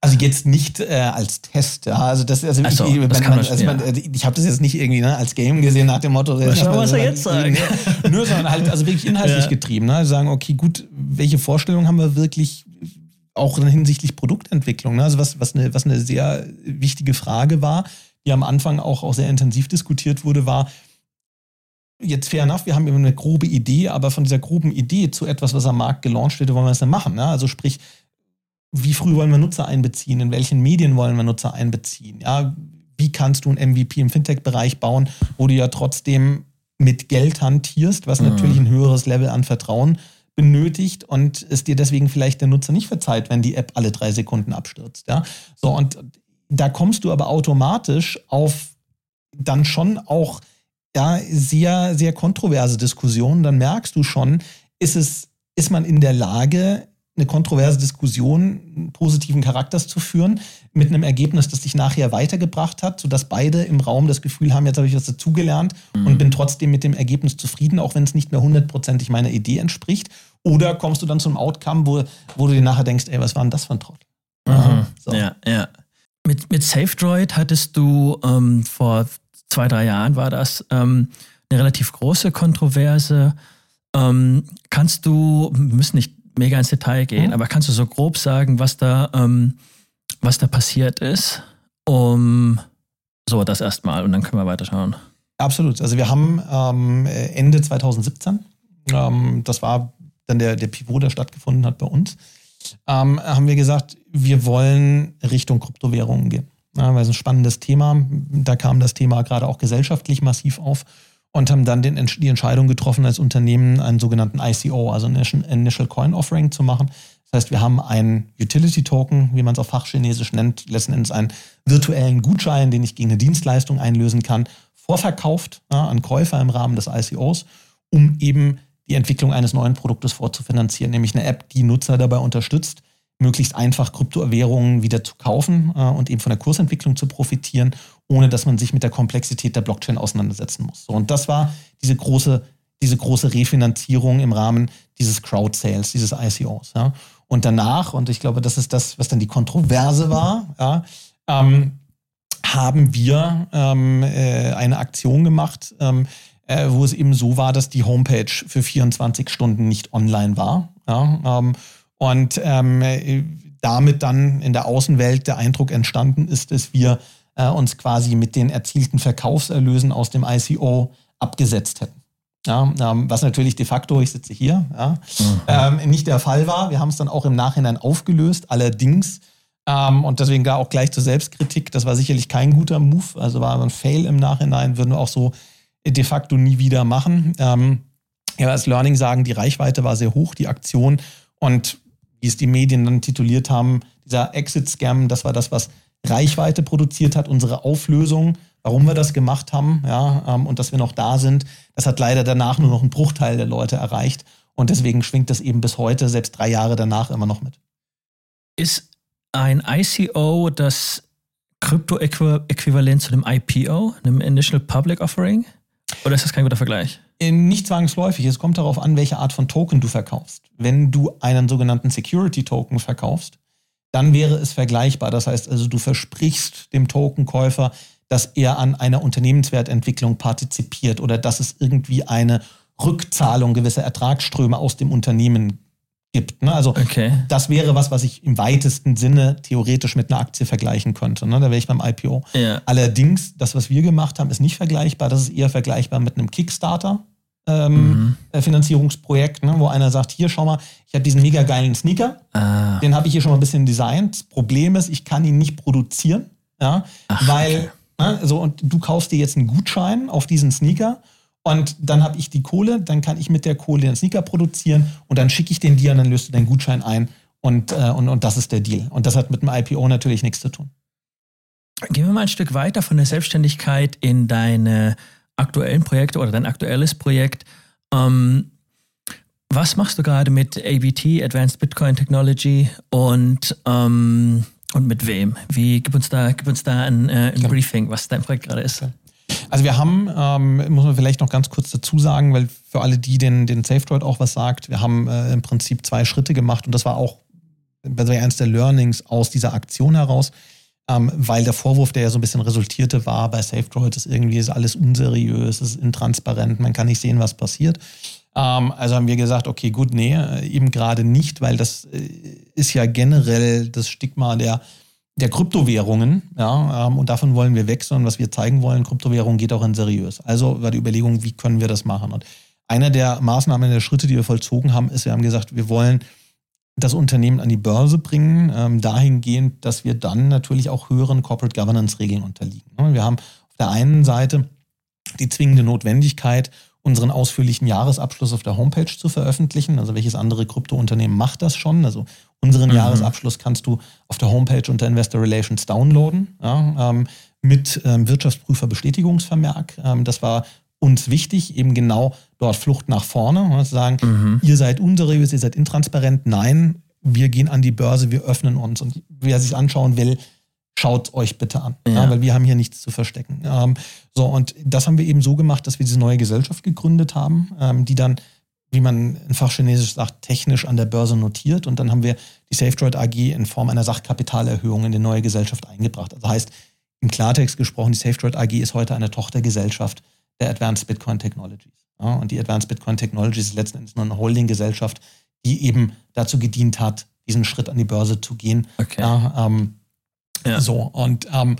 Also jetzt nicht äh, als Test, ja. Also das, also so, ich, man, man, also man, ich habe das jetzt nicht irgendwie ne, als Game gesehen nach dem Motto. Was, was, was er jetzt sagen? Nur, sondern halt also wirklich inhaltlich ja. getrieben. Ne? Also sagen, okay, gut, welche Vorstellungen haben wir wirklich auch hinsichtlich Produktentwicklung? Ne? Also was, was, eine, was eine sehr wichtige Frage war, die am Anfang auch, auch sehr intensiv diskutiert wurde, war, jetzt fair enough, wir haben eine grobe Idee, aber von dieser groben Idee zu etwas, was am Markt gelauncht wird, wollen wir es dann machen. Ne? Also sprich, wie früh wollen wir Nutzer einbeziehen, in welchen Medien wollen wir Nutzer einbeziehen, ja, wie kannst du ein MVP im Fintech-Bereich bauen, wo du ja trotzdem mit Geld hantierst, was mhm. natürlich ein höheres Level an Vertrauen benötigt und es dir deswegen vielleicht der Nutzer nicht verzeiht, wenn die App alle drei Sekunden abstürzt. Ja? So, und da kommst du aber automatisch auf dann schon auch ja, sehr, sehr kontroverse Diskussionen. Dann merkst du schon, ist es, ist man in der Lage, eine kontroverse Diskussion positiven Charakters zu führen, mit einem Ergebnis, das dich nachher weitergebracht hat, sodass beide im Raum das Gefühl haben, jetzt habe ich was dazugelernt mhm. und bin trotzdem mit dem Ergebnis zufrieden, auch wenn es nicht mehr hundertprozentig meiner Idee entspricht. Oder kommst du dann zum Outcome, wo, wo du dir nachher denkst, ey, was war denn das für ein Trottel? Mhm. So. Ja, ja. Mit, mit SafeDroid hattest du ähm, vor zwei, drei Jahren war das, ähm, eine relativ große Kontroverse. Ähm, kannst du, wir müssen nicht mega ins Detail gehen, mhm. aber kannst du so grob sagen, was da, ähm, was da passiert ist? Um so das erstmal und dann können wir weiterschauen. Absolut. Also wir haben ähm, Ende 2017, ähm, das war dann der, der Pivot, der stattgefunden hat bei uns, ähm, haben wir gesagt, wir wollen Richtung Kryptowährungen gehen. Ja, weil es ein spannendes Thema. Da kam das Thema gerade auch gesellschaftlich massiv auf und haben dann den, die Entscheidung getroffen, als Unternehmen einen sogenannten ICO, also Initial Coin Offering zu machen. Das heißt, wir haben einen Utility Token, wie man es auf Fachchinesisch nennt, letzten Endes einen virtuellen Gutschein, den ich gegen eine Dienstleistung einlösen kann, vorverkauft ja, an Käufer im Rahmen des ICOs, um eben die Entwicklung eines neuen Produktes vorzufinanzieren, nämlich eine App, die Nutzer dabei unterstützt, möglichst einfach Kryptowährungen wieder zu kaufen äh, und eben von der Kursentwicklung zu profitieren, ohne dass man sich mit der Komplexität der Blockchain auseinandersetzen muss. So, und das war diese große, diese große Refinanzierung im Rahmen dieses Crowd-Sales, dieses ICOs. Ja. Und danach, und ich glaube, das ist das, was dann die Kontroverse war, ja, ähm, haben wir ähm, äh, eine Aktion gemacht, ähm, äh, wo es eben so war, dass die Homepage für 24 Stunden nicht online war. Ja, ähm, und ähm, äh, damit dann in der Außenwelt der Eindruck entstanden ist, dass wir äh, uns quasi mit den erzielten Verkaufserlösen aus dem ICO abgesetzt hätten. Ja, ähm, was natürlich de facto, ich sitze hier, ja, mhm. ähm, nicht der Fall war. Wir haben es dann auch im Nachhinein aufgelöst. Allerdings ähm, und deswegen da auch gleich zur Selbstkritik. Das war sicherlich kein guter Move. Also war ein Fail im Nachhinein, würden wir auch so de facto nie wieder machen. Ähm, ja, als Learning sagen, die Reichweite war sehr hoch, die Aktion. Und wie es die Medien dann tituliert haben, dieser Exit-Scam, das war das, was Reichweite produziert hat, unsere Auflösung, warum wir das gemacht haben, ja, ähm, und dass wir noch da sind. Das hat leider danach nur noch einen Bruchteil der Leute erreicht. Und deswegen schwingt das eben bis heute, selbst drei Jahre danach, immer noch mit. Ist ein ICO das Krypto-Äquivalent zu einem IPO, einem Initial Public Offering? Oder ist das kein guter Vergleich? Nicht zwangsläufig. Es kommt darauf an, welche Art von Token du verkaufst. Wenn du einen sogenannten Security Token verkaufst, dann wäre es vergleichbar. Das heißt also, du versprichst dem Tokenkäufer, dass er an einer Unternehmenswertentwicklung partizipiert oder dass es irgendwie eine Rückzahlung gewisser Ertragsströme aus dem Unternehmen gibt. Ne? Also okay. das wäre was, was ich im weitesten Sinne theoretisch mit einer Aktie vergleichen könnte. Ne? Da wäre ich beim IPO. Ja. Allerdings, das, was wir gemacht haben, ist nicht vergleichbar. Das ist eher vergleichbar mit einem Kickstarter. Ähm, mhm. Äh, Finanzierungsprojekt, ne? wo einer sagt, hier schau mal, ich habe diesen mega geilen Sneaker, ah. den habe ich hier schon mal ein bisschen designt. Das Problem ist, ich kann ihn nicht produzieren, ja, Ach, weil okay. ne, so und du kaufst dir jetzt einen Gutschein auf diesen Sneaker und dann habe ich die Kohle, dann kann ich mit der Kohle den Sneaker produzieren und dann schicke ich den dir und dann löst du deinen Gutschein ein und, äh, und, und das ist der Deal. Und das hat mit dem IPO natürlich nichts zu tun. Gehen wir mal ein Stück weiter von der Selbstständigkeit in deine aktuellen Projekte oder dein aktuelles Projekt. Ähm, was machst du gerade mit ABT, Advanced Bitcoin Technology und, ähm, und mit wem? Wie, gib uns da, gib uns da ein, äh, ein Briefing, was dein Projekt gerade ist. Also wir haben, ähm, muss man vielleicht noch ganz kurz dazu sagen, weil für alle die, den, den SafeDroid auch was sagt, wir haben äh, im Prinzip zwei Schritte gemacht und das war auch eines der Learnings aus dieser Aktion heraus, ähm, weil der Vorwurf, der ja so ein bisschen resultierte, war bei SafeDroid, ist irgendwie ist alles unseriös, ist intransparent, man kann nicht sehen, was passiert. Ähm, also haben wir gesagt, okay, gut, nee, äh, eben gerade nicht, weil das äh, ist ja generell das Stigma der der Kryptowährungen, ja, ähm, und davon wollen wir weg, sondern was wir zeigen wollen, Kryptowährung geht auch in seriös. Also war die Überlegung, wie können wir das machen? Und einer der Maßnahmen, der Schritte, die wir vollzogen haben, ist, wir haben gesagt, wir wollen das Unternehmen an die Börse bringen, ähm, dahingehend, dass wir dann natürlich auch höheren Corporate Governance-Regeln unterliegen. Wir haben auf der einen Seite die zwingende Notwendigkeit, unseren ausführlichen Jahresabschluss auf der Homepage zu veröffentlichen. Also welches andere Kryptounternehmen macht das schon? Also unseren mhm. Jahresabschluss kannst du auf der Homepage unter Investor Relations downloaden ja, ähm, mit ähm, Wirtschaftsprüfer-Bestätigungsvermerk. Ähm, das war uns wichtig, eben genau dort Flucht nach vorne, ne, zu sagen, mhm. ihr seid unseriös, ihr seid intransparent. Nein, wir gehen an die Börse, wir öffnen uns. Und wer sich anschauen will, schaut euch bitte an, ja. Ja, weil wir haben hier nichts zu verstecken. Ähm, so, und das haben wir eben so gemacht, dass wir diese neue Gesellschaft gegründet haben, ähm, die dann, wie man in Fachchinesisch sagt, technisch an der Börse notiert. Und dann haben wir die SafeDroid AG in Form einer Sachkapitalerhöhung in die neue Gesellschaft eingebracht. Also heißt, im Klartext gesprochen, die SafeDroid AG ist heute eine Tochtergesellschaft der Advanced Bitcoin Technologies. Ja, und die Advanced Bitcoin Technologies ist letzten Endes nur eine Holding-Gesellschaft, die eben dazu gedient hat, diesen Schritt an die Börse zu gehen. Okay. Ja, ähm, ja. So, und ähm,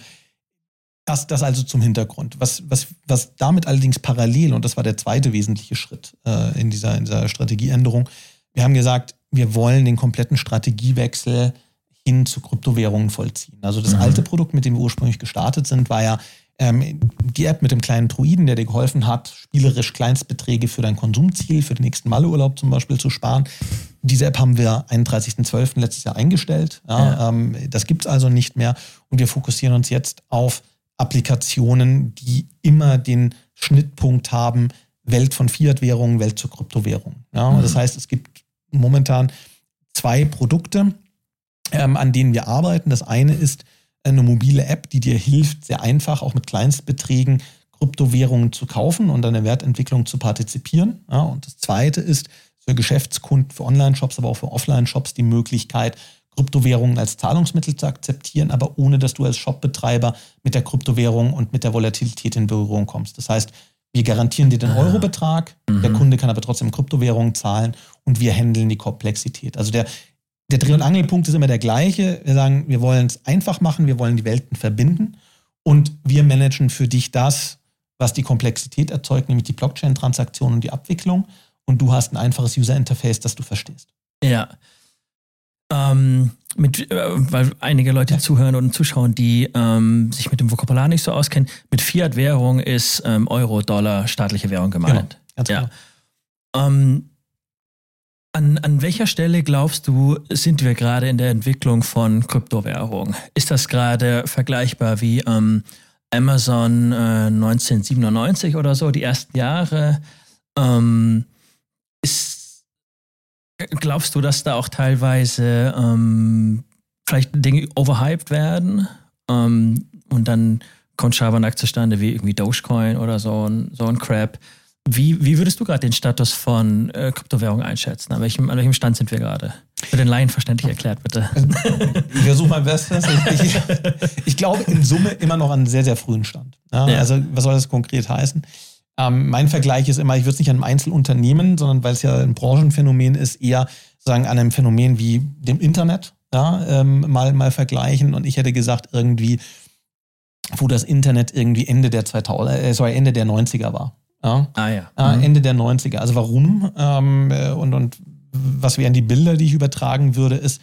das, das also zum Hintergrund. Was, was, was damit allerdings parallel, und das war der zweite wesentliche Schritt äh, in, dieser, in dieser Strategieänderung, wir haben gesagt, wir wollen den kompletten Strategiewechsel hin zu Kryptowährungen vollziehen. Also das mhm. alte Produkt, mit dem wir ursprünglich gestartet sind, war ja ähm, die App mit dem kleinen Druiden, der dir geholfen hat, spielerisch Kleinstbeträge für dein Konsumziel, für den nächsten Malleurlaub zum Beispiel zu sparen. Diese App haben wir 31.12. letztes Jahr eingestellt. Ja, ja. Ähm, das gibt es also nicht mehr. Und wir fokussieren uns jetzt auf Applikationen, die immer den Schnittpunkt haben, Welt von Fiat-Währungen, Welt zur Kryptowährung. Ja, mhm. Das heißt, es gibt momentan zwei Produkte, ähm, an denen wir arbeiten. Das eine ist eine mobile App, die dir hilft, sehr einfach auch mit Kleinstbeträgen Kryptowährungen zu kaufen und an der Wertentwicklung zu partizipieren. Ja, und das zweite ist für Geschäftskunden, für Online-Shops, aber auch für Offline-Shops die Möglichkeit, Kryptowährungen als Zahlungsmittel zu akzeptieren, aber ohne dass du als Shopbetreiber mit der Kryptowährung und mit der Volatilität in Berührung kommst. Das heißt, wir garantieren dir den ah. Eurobetrag, mhm. der Kunde kann aber trotzdem Kryptowährungen zahlen und wir handeln die Komplexität. Also der, der Dreh- und Angelpunkt ist immer der gleiche. Wir sagen, wir wollen es einfach machen, wir wollen die Welten verbinden und wir managen für dich das, was die Komplexität erzeugt, nämlich die Blockchain-Transaktion und die Abwicklung. Und du hast ein einfaches User-Interface, das du verstehst. Ja. Ähm, mit, äh, weil einige Leute ja. zuhören und zuschauen, die ähm, sich mit dem Vokabular nicht so auskennen. Mit Fiat-Währung ist ähm, Euro, Dollar, staatliche Währung gemeint. Genau, ganz ja. Genau. An, an welcher Stelle glaubst du, sind wir gerade in der Entwicklung von Kryptowährungen? Ist das gerade vergleichbar wie ähm, Amazon äh, 1997 oder so, die ersten Jahre? Ähm, ist Glaubst du, dass da auch teilweise ähm, vielleicht Dinge overhyped werden ähm, und dann kommt Schabernack zustande wie irgendwie Dogecoin oder so ein, so ein Crap? Wie, wie würdest du gerade den Status von äh, Kryptowährungen einschätzen? An welchem, an welchem Stand sind wir gerade? Für den Laien verständlich erklärt, bitte. Ich versuche mein Bestes. Ich, ich, ich, glaube in Summe immer noch an einem sehr, sehr frühen Stand. Ja, ja. Also, was soll das konkret heißen? Ähm, mein Vergleich ist immer, ich würde es nicht an einem Einzelunternehmen, sondern weil es ja ein Branchenphänomen ist, eher sagen an einem Phänomen wie dem Internet ja, ähm, mal, mal vergleichen. Und ich hätte gesagt, irgendwie, wo das Internet irgendwie Ende der 2000, äh, sorry, Ende der 90er war. Ja? Ah ja. Mhm. Ende der 90er. Also warum? Ähm, äh, und, und was wären die Bilder, die ich übertragen würde, ist,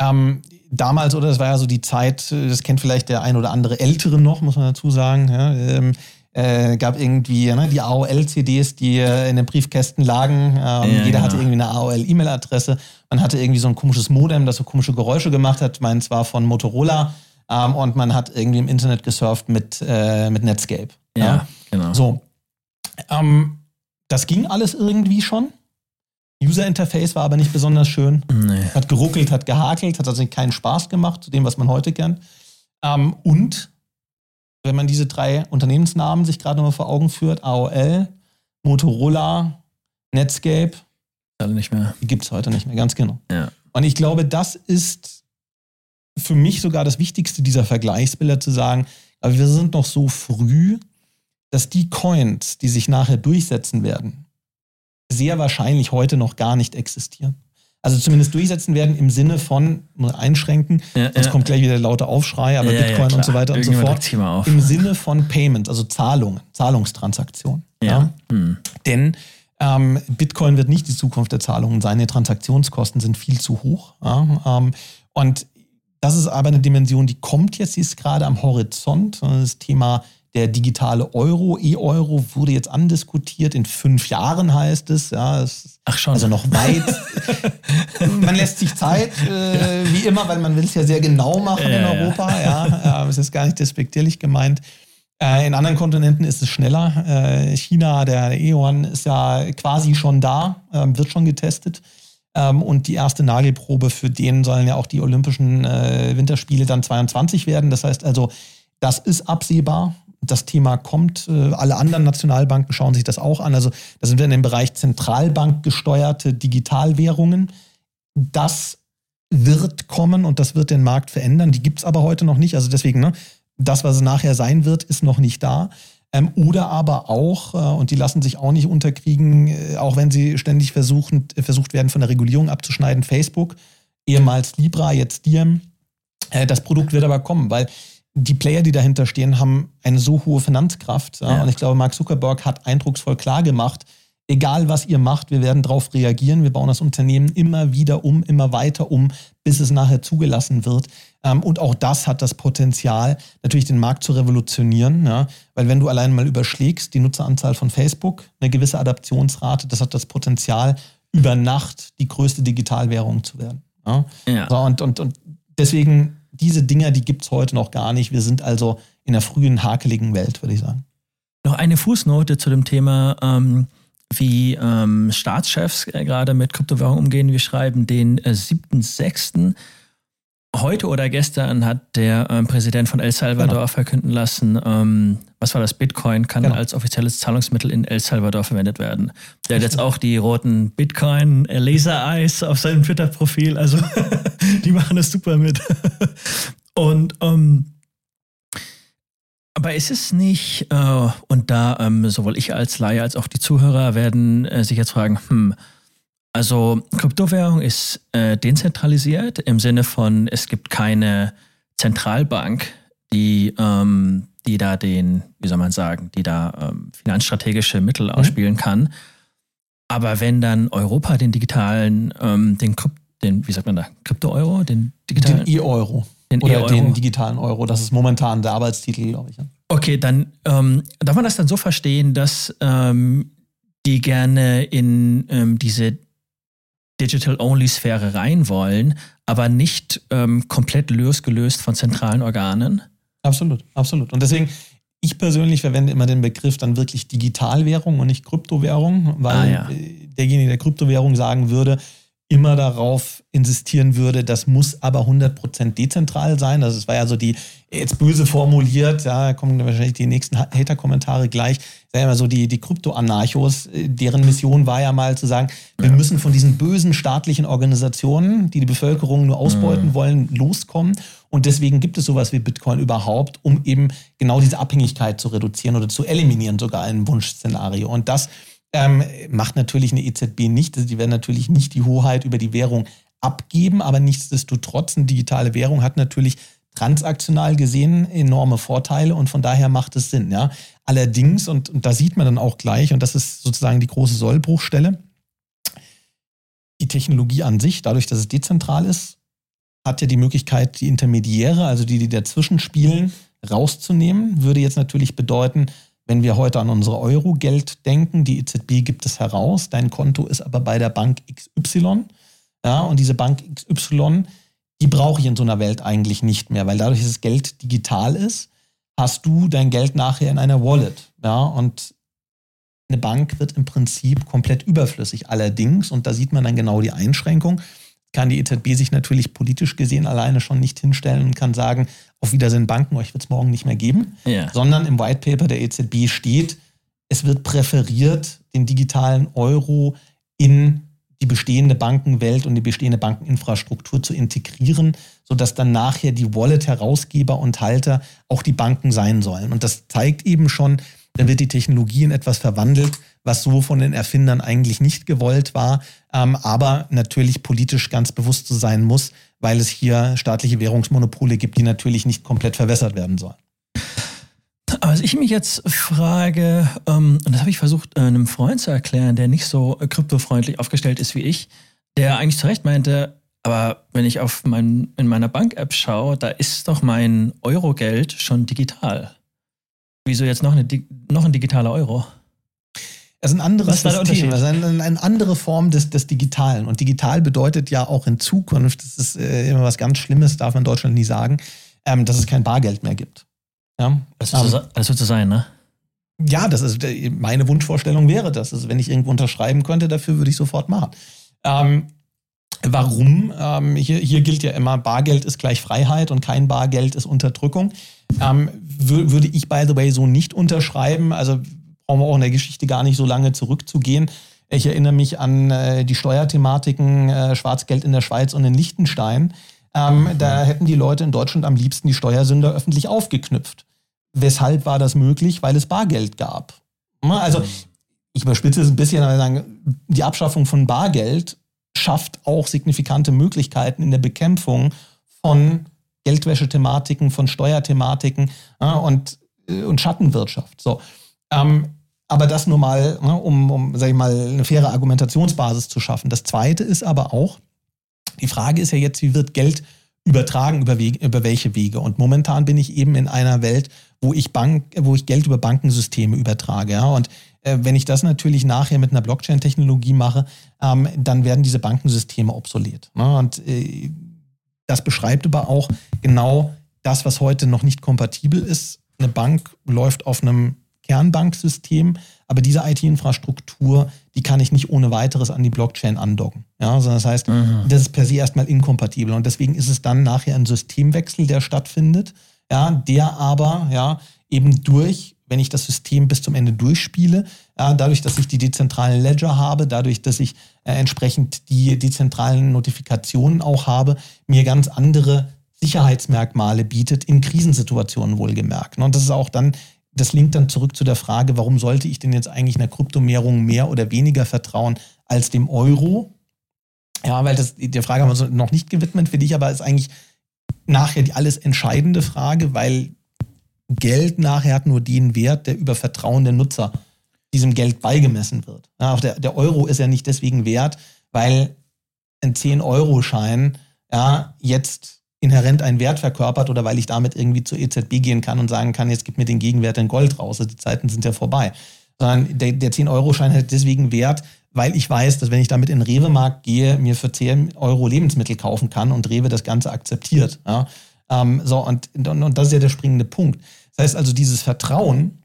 ähm, damals, oder das war ja so die Zeit, das kennt vielleicht der ein oder andere Ältere noch, muss man dazu sagen, ja, ähm, äh, gab irgendwie ne, die AOL-CDs, die äh, in den Briefkästen lagen. Ähm, ja, jeder genau. hatte irgendwie eine AOL-E-Mail-Adresse. Man hatte irgendwie so ein komisches Modem, das so komische Geräusche gemacht hat. Meins war von Motorola. Ähm, und man hat irgendwie im Internet gesurft mit, äh, mit Netscape. Ja, ja, genau. So. Ähm, das ging alles irgendwie schon. User Interface war aber nicht besonders schön. Nee. Hat geruckelt, hat gehakelt, hat also keinen Spaß gemacht zu dem, was man heute kennt. Ähm, und wenn man diese drei Unternehmensnamen sich gerade nochmal vor Augen führt, AOL, Motorola, Netscape, alle nicht mehr. Die gibt es heute nicht mehr, ganz genau. Ja. Und ich glaube, das ist für mich sogar das Wichtigste dieser Vergleichsbilder zu sagen, aber wir sind noch so früh, dass die Coins, die sich nachher durchsetzen werden, sehr wahrscheinlich heute noch gar nicht existieren also zumindest durchsetzen werden im Sinne von einschränken. Ja, Sonst ja. kommt gleich wieder der laute Aufschrei, aber ja, Bitcoin und so weiter und so fort. Im Sinne von Payment, also Zahlungen, Zahlungstransaktionen. Ja. Hm. Denn ähm, Bitcoin wird nicht die Zukunft der Zahlungen sein. Die Transaktionskosten sind viel zu hoch. Ähm, und das ist aber eine Dimension, die kommt jetzt, die ist gerade am Horizont. Das Thema der digitale Euro, E-Euro, wurde jetzt andiskutiert. In fünf Jahren heißt es. Ja, es Ach schon. Also noch weit. [laughs] man lässt sich Zeit, äh, wie immer, weil man will es ja sehr genau machen ja, in Europa. Ja, ja. es ist gar nicht despektierlich gemeint. Äh, in anderen Kontinenten ist es schneller. Äh, China, der E-Yuan ist ja quasi schon da, ähm, wird schon getestet. Ähm, und die erste Nagelprobe für den sollen ja auch die Olympischen äh, Winterspiele dann 22 werden. Das heißt also, das ist absehbar das Thema kommt. Äh, alle anderen Nationalbanken schauen sich das auch an. Also da sind wir in dem Bereich zentralbankgesteuerte Digitalwährungen. Das wird kommen und das wird den Markt verändern. Die gibt es aber heute noch nicht. Also deswegen, ne, das, was es nachher sein wird, ist noch nicht da. Ähm, oder aber auch, äh, und die lassen sich auch nicht unterkriegen, äh, auch wenn sie ständig versuchen, äh, versucht werden, von der Regulierung abzuschneiden, Facebook, ehemals Libra, jetzt Diem. Äh, das Produkt wird aber kommen, weil die Player, die dahinter stehen, haben eine so hohe Finanzkraft. Ja? Und ich glaube, Mark Zuckerberg hat eindrucksvoll klar gemacht, egal was ihr macht, wir werden darauf reagieren. Wir bauen das Unternehmen immer wieder um, immer weiter um, bis es nachher zugelassen wird. Ähm, und auch das hat das Potenzial, natürlich den Markt zu revolutionieren. Ja? Weil wenn du allein mal überschlägst, die Nutzeranzahl von Facebook, eine gewisse Adaptionsrate, das hat das Potenzial, über Nacht die größte Digitalwährung zu werden. Ja? ja. So, und, und, und deswegen, diese Dinger, die gibt es heute noch gar nicht. Wir sind also in der frühen, hakeligen Welt, würde ich sagen. Noch eine Fußnote zu dem Thema. Ähm wie ähm, Staatschefs äh, gerade mit Kryptowährungen umgehen. Wir schreiben den äh, 7.6. Heute oder gestern hat der ähm, Präsident von El Salvador genau. verkünden lassen, ähm, was war das? Bitcoin kann genau. als offizielles Zahlungsmittel in El Salvador verwendet werden. Der hat jetzt auch die roten Bitcoin-Laser-Eyes auf seinem Twitter-Profil. Also [laughs] [laughs] die machen das super mit. [laughs] Und ähm, aber ist es nicht, äh, und da ähm, sowohl ich als Laie als auch die Zuhörer werden äh, sich jetzt fragen, hm, also Kryptowährung ist äh, dezentralisiert im Sinne von, es gibt keine Zentralbank, die, ähm, die da den, wie soll man sagen, die da ähm, finanzstrategische Mittel mhm. ausspielen kann. Aber wenn dann Europa den digitalen, ähm, den, den, wie sagt man da, Krypto-Euro, den digitalen. Den E-Euro. Den Oder e den digitalen Euro. Das ist momentan der Arbeitstitel, glaube ich. Okay, dann ähm, darf man das dann so verstehen, dass ähm, die gerne in ähm, diese Digital-Only-Sphäre rein wollen, aber nicht ähm, komplett losgelöst von zentralen Organen? Absolut, absolut. Und deswegen, ich persönlich verwende immer den Begriff dann wirklich Digitalwährung und nicht Kryptowährung, weil ah, ja. derjenige, der Kryptowährung sagen würde, immer darauf insistieren würde, das muss aber 100% dezentral sein. Also es war ja so die, jetzt böse formuliert, ja, kommen wahrscheinlich die nächsten Hater-Kommentare gleich, sagen wir so die, die Krypto-Anarchos, deren Mission war ja mal zu sagen, wir ja. müssen von diesen bösen staatlichen Organisationen, die die Bevölkerung nur ausbeuten mhm. wollen, loskommen. Und deswegen gibt es sowas wie Bitcoin überhaupt, um eben genau diese Abhängigkeit zu reduzieren oder zu eliminieren, sogar ein Wunschszenario. Und das ähm, macht natürlich eine EZB nicht. Also die werden natürlich nicht die Hoheit über die Währung abgeben, aber nichtsdestotrotz, eine digitale Währung hat natürlich transaktional gesehen enorme Vorteile und von daher macht es Sinn. Ja. Allerdings, und, und da sieht man dann auch gleich, und das ist sozusagen die große Sollbruchstelle, die Technologie an sich, dadurch, dass es dezentral ist, hat ja die Möglichkeit, die Intermediäre, also die, die dazwischen spielen, rauszunehmen. Würde jetzt natürlich bedeuten, wenn wir heute an unsere Euro-Geld denken, die EZB gibt es heraus, dein Konto ist aber bei der Bank XY. Ja, und diese Bank XY, die brauche ich in so einer Welt eigentlich nicht mehr, weil dadurch, dass das Geld digital ist, hast du dein Geld nachher in einer Wallet. Ja, und eine Bank wird im Prinzip komplett überflüssig. Allerdings, und da sieht man dann genau die Einschränkung, kann die EZB sich natürlich politisch gesehen alleine schon nicht hinstellen und kann sagen, auf Wiedersehen Banken, euch wird es morgen nicht mehr geben, ja. sondern im White Paper der EZB steht, es wird präferiert, den digitalen Euro in die bestehende Bankenwelt und die bestehende Bankeninfrastruktur zu integrieren, sodass dann nachher die Wallet-Herausgeber und Halter auch die Banken sein sollen. Und das zeigt eben schon, dann wird die Technologie in etwas verwandelt, was so von den Erfindern eigentlich nicht gewollt war, ähm, aber natürlich politisch ganz bewusst zu sein muss, weil es hier staatliche Währungsmonopole gibt, die natürlich nicht komplett verwässert werden sollen. Was ich mich jetzt frage, ähm, und das habe ich versucht, äh, einem Freund zu erklären, der nicht so kryptofreundlich aufgestellt ist wie ich, der eigentlich zu Recht meinte, aber wenn ich auf mein, in meiner Bank-App schaue, da ist doch mein Eurogeld schon digital. Wieso jetzt noch, eine, noch ein digitaler Euro? Das ist ein anderes System, also eine, eine, andere Form des, des Digitalen. Und digital bedeutet ja auch in Zukunft, das ist äh, immer was ganz Schlimmes, darf man in Deutschland nie sagen, ähm, dass es kein Bargeld mehr gibt. Ja? Das, wird so, das wird so sein, ne? Ja, das ist äh, meine Wunschvorstellung wäre das. Also wenn ich irgendwo unterschreiben könnte, dafür würde ich sofort machen. Ähm, warum? Ähm, hier, hier gilt ja immer, Bargeld ist gleich Freiheit und kein Bargeld ist Unterdrückung. Ähm, würde ich, by the way, so nicht unterschreiben. Also brauchen wir auch in der Geschichte gar nicht so lange zurückzugehen. Ich erinnere mich an äh, die Steuerthematiken äh, Schwarzgeld in der Schweiz und in Liechtenstein. Ähm, da hätten die Leute in Deutschland am liebsten die Steuersünder öffentlich aufgeknüpft. weshalb war das möglich? Weil es Bargeld gab. Also ich überspitze es ein bisschen, aber sagen, die Abschaffung von Bargeld schafft auch signifikante Möglichkeiten in der Bekämpfung von Geldwäsche-Thematiken, von Steuerthematiken und, äh, und Schattenwirtschaft. So. Ähm, aber das nur mal, ne, um, um sag ich mal, eine faire Argumentationsbasis zu schaffen. Das Zweite ist aber auch, die Frage ist ja jetzt, wie wird Geld übertragen, über, Wege, über welche Wege? Und momentan bin ich eben in einer Welt, wo ich, Bank, wo ich Geld über Bankensysteme übertrage. Ja? Und äh, wenn ich das natürlich nachher mit einer Blockchain-Technologie mache, ähm, dann werden diese Bankensysteme obsolet. Ne? Und äh, das beschreibt aber auch genau das, was heute noch nicht kompatibel ist. Eine Bank läuft auf einem Kernbanksystem, aber diese IT-Infrastruktur, die kann ich nicht ohne weiteres an die Blockchain andocken. Ja, also das heißt, mhm. das ist per se erstmal inkompatibel und deswegen ist es dann nachher ein Systemwechsel, der stattfindet, ja, der aber ja eben durch wenn ich das System bis zum Ende durchspiele, ja, dadurch, dass ich die dezentralen Ledger habe, dadurch, dass ich äh, entsprechend die dezentralen Notifikationen auch habe, mir ganz andere Sicherheitsmerkmale bietet, in Krisensituationen wohlgemerkt. Und das ist auch dann, das linkt dann zurück zu der Frage, warum sollte ich denn jetzt eigentlich einer Kryptowährung mehr oder weniger vertrauen als dem Euro? Ja, weil das, der Frage haben wir uns noch nicht gewidmet, für dich aber ist eigentlich nachher die alles entscheidende Frage, weil Geld nachher hat nur den Wert, der über Vertrauen der Nutzer diesem Geld beigemessen wird. Ja, auch der, der Euro ist ja nicht deswegen wert, weil ein 10-Euro-Schein ja, jetzt inhärent einen Wert verkörpert oder weil ich damit irgendwie zur EZB gehen kann und sagen kann, jetzt gib mir den Gegenwert in Gold raus. Also die Zeiten sind ja vorbei. Sondern der, der 10-Euro-Schein hat deswegen Wert, weil ich weiß, dass wenn ich damit in den Rewe-Markt gehe, mir für 10 Euro Lebensmittel kaufen kann und Rewe das Ganze akzeptiert. Ja. Ähm, so, und, und, und das ist ja der springende Punkt. Das heißt also, dieses Vertrauen,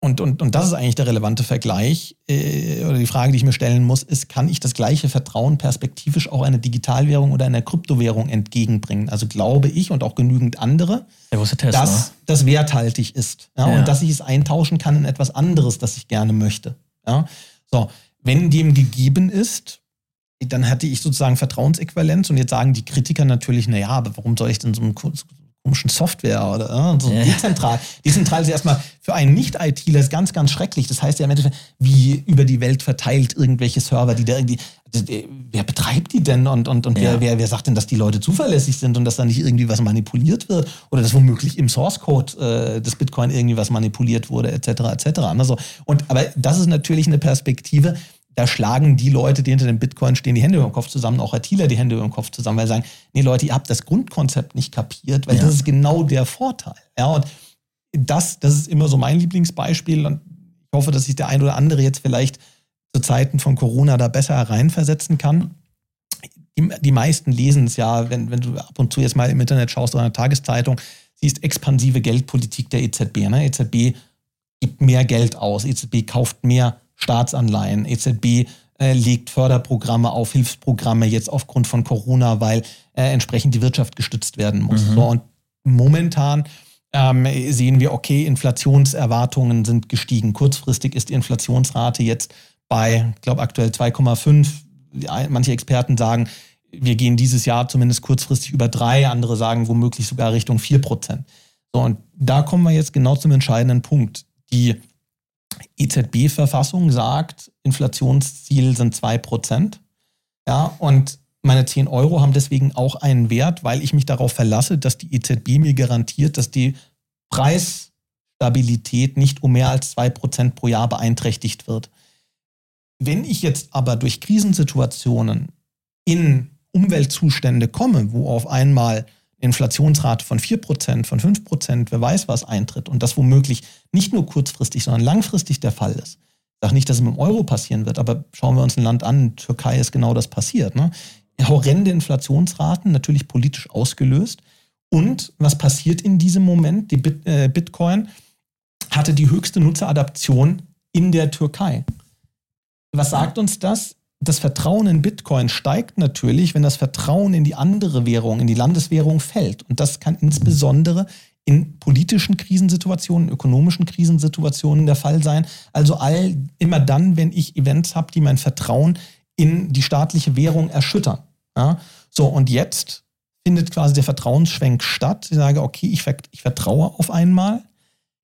und, und, und das ist eigentlich der relevante Vergleich äh, oder die Frage, die ich mir stellen muss, ist, kann ich das gleiche Vertrauen perspektivisch auch einer Digitalwährung oder einer Kryptowährung entgegenbringen? Also glaube ich und auch genügend andere, ja, dass das werthaltig ist ja, ja. und dass ich es eintauschen kann in etwas anderes, das ich gerne möchte. So, wenn dem gegeben ist, dann hätte ich sozusagen Vertrauensäquivalenz und jetzt sagen die Kritiker natürlich, naja, aber warum soll ich denn so einen komischen Software oder äh, so ja. dezentral. Dezentral ist erstmal für einen Nicht-ITler ganz, ganz schrecklich. Das heißt ja im Endeffekt, wie über die Welt verteilt irgendwelche Server, die da irgendwie, wer betreibt die denn und, und, und ja. wer, wer, wer sagt denn, dass die Leute zuverlässig sind und dass da nicht irgendwie was manipuliert wird oder dass womöglich im Source-Code äh, des Bitcoin irgendwie was manipuliert wurde, etc., etc. Also, und, aber das ist natürlich eine Perspektive, da schlagen die Leute, die hinter dem Bitcoin stehen, die Hände über den Kopf zusammen, auch ITler die Hände über den Kopf zusammen, weil sie sagen, nee Leute, ihr habt das Grundkonzept nicht kapiert, weil ja. das ist genau der Vorteil. Ja, und das, das ist immer so mein Lieblingsbeispiel und ich hoffe, dass sich der ein oder andere jetzt vielleicht zu Zeiten von Corona da besser reinversetzen kann. Die, die meisten lesen es ja, wenn, wenn du ab und zu jetzt mal im Internet schaust oder in der Tageszeitung, siehst expansive Geldpolitik der EZB. Ne? EZB gibt mehr Geld aus, EZB kauft mehr Staatsanleihen. EZB äh, legt Förderprogramme auf, Hilfsprogramme jetzt aufgrund von Corona, weil äh, entsprechend die Wirtschaft gestützt werden muss. Mhm. So, und momentan ähm, sehen wir, okay, Inflationserwartungen sind gestiegen. Kurzfristig ist die Inflationsrate jetzt bei, ich glaube, aktuell 2,5. Manche Experten sagen, wir gehen dieses Jahr zumindest kurzfristig über drei, andere sagen womöglich sogar Richtung vier Prozent. So, und da kommen wir jetzt genau zum entscheidenden Punkt. Die EZB-Verfassung sagt, Inflationsziel sind 2%. Ja, und meine 10 Euro haben deswegen auch einen Wert, weil ich mich darauf verlasse, dass die EZB mir garantiert, dass die Preisstabilität nicht um mehr als 2% pro Jahr beeinträchtigt wird. Wenn ich jetzt aber durch Krisensituationen in Umweltzustände komme, wo auf einmal Inflationsrate von 4%, von 5%, wer weiß was eintritt und das womöglich nicht nur kurzfristig, sondern langfristig der Fall ist. Ich sage nicht, dass es mit dem Euro passieren wird, aber schauen wir uns ein Land an, Türkei ist genau das passiert. Ne? Horrende Inflationsraten, natürlich politisch ausgelöst. Und was passiert in diesem Moment? Die Bit äh, Bitcoin hatte die höchste Nutzeradaption in der Türkei. Was sagt uns das? Das Vertrauen in Bitcoin steigt natürlich, wenn das Vertrauen in die andere Währung, in die Landeswährung fällt. Und das kann insbesondere in politischen Krisensituationen, ökonomischen Krisensituationen der Fall sein. Also all immer dann, wenn ich Events habe, die mein Vertrauen in die staatliche Währung erschüttern. Ja? So, und jetzt findet quasi der Vertrauensschwenk statt. Ich sage, okay, ich, ich vertraue auf einmal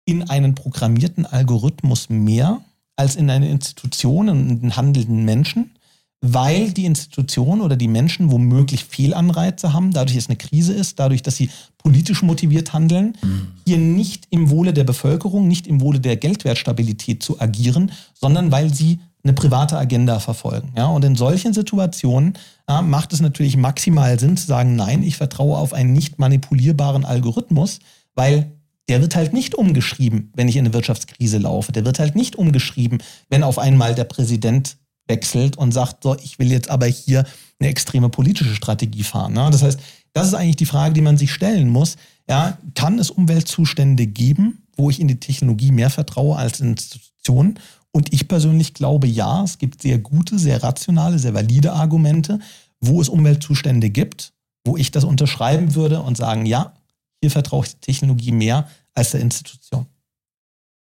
in einen programmierten Algorithmus mehr als in eine Institution und einen handelnden Menschen, weil die Institution oder die Menschen womöglich Fehlanreize haben, dadurch, dass es eine Krise ist, dadurch, dass sie politisch motiviert handeln, mhm. hier nicht im Wohle der Bevölkerung, nicht im Wohle der Geldwertstabilität zu agieren, sondern weil sie eine private Agenda verfolgen. Ja, und in solchen Situationen ja, macht es natürlich maximal Sinn zu sagen, nein, ich vertraue auf einen nicht manipulierbaren Algorithmus, weil der wird halt nicht umgeschrieben, wenn ich in eine Wirtschaftskrise laufe. Der wird halt nicht umgeschrieben, wenn auf einmal der Präsident wechselt und sagt, so, ich will jetzt aber hier eine extreme politische Strategie fahren. Ne? Das heißt, das ist eigentlich die Frage, die man sich stellen muss. Ja, kann es Umweltzustände geben, wo ich in die Technologie mehr vertraue als in Institutionen? Und ich persönlich glaube, ja, es gibt sehr gute, sehr rationale, sehr valide Argumente, wo es Umweltzustände gibt, wo ich das unterschreiben würde und sagen, ja, hier vertraue ich der Technologie mehr als der Institution.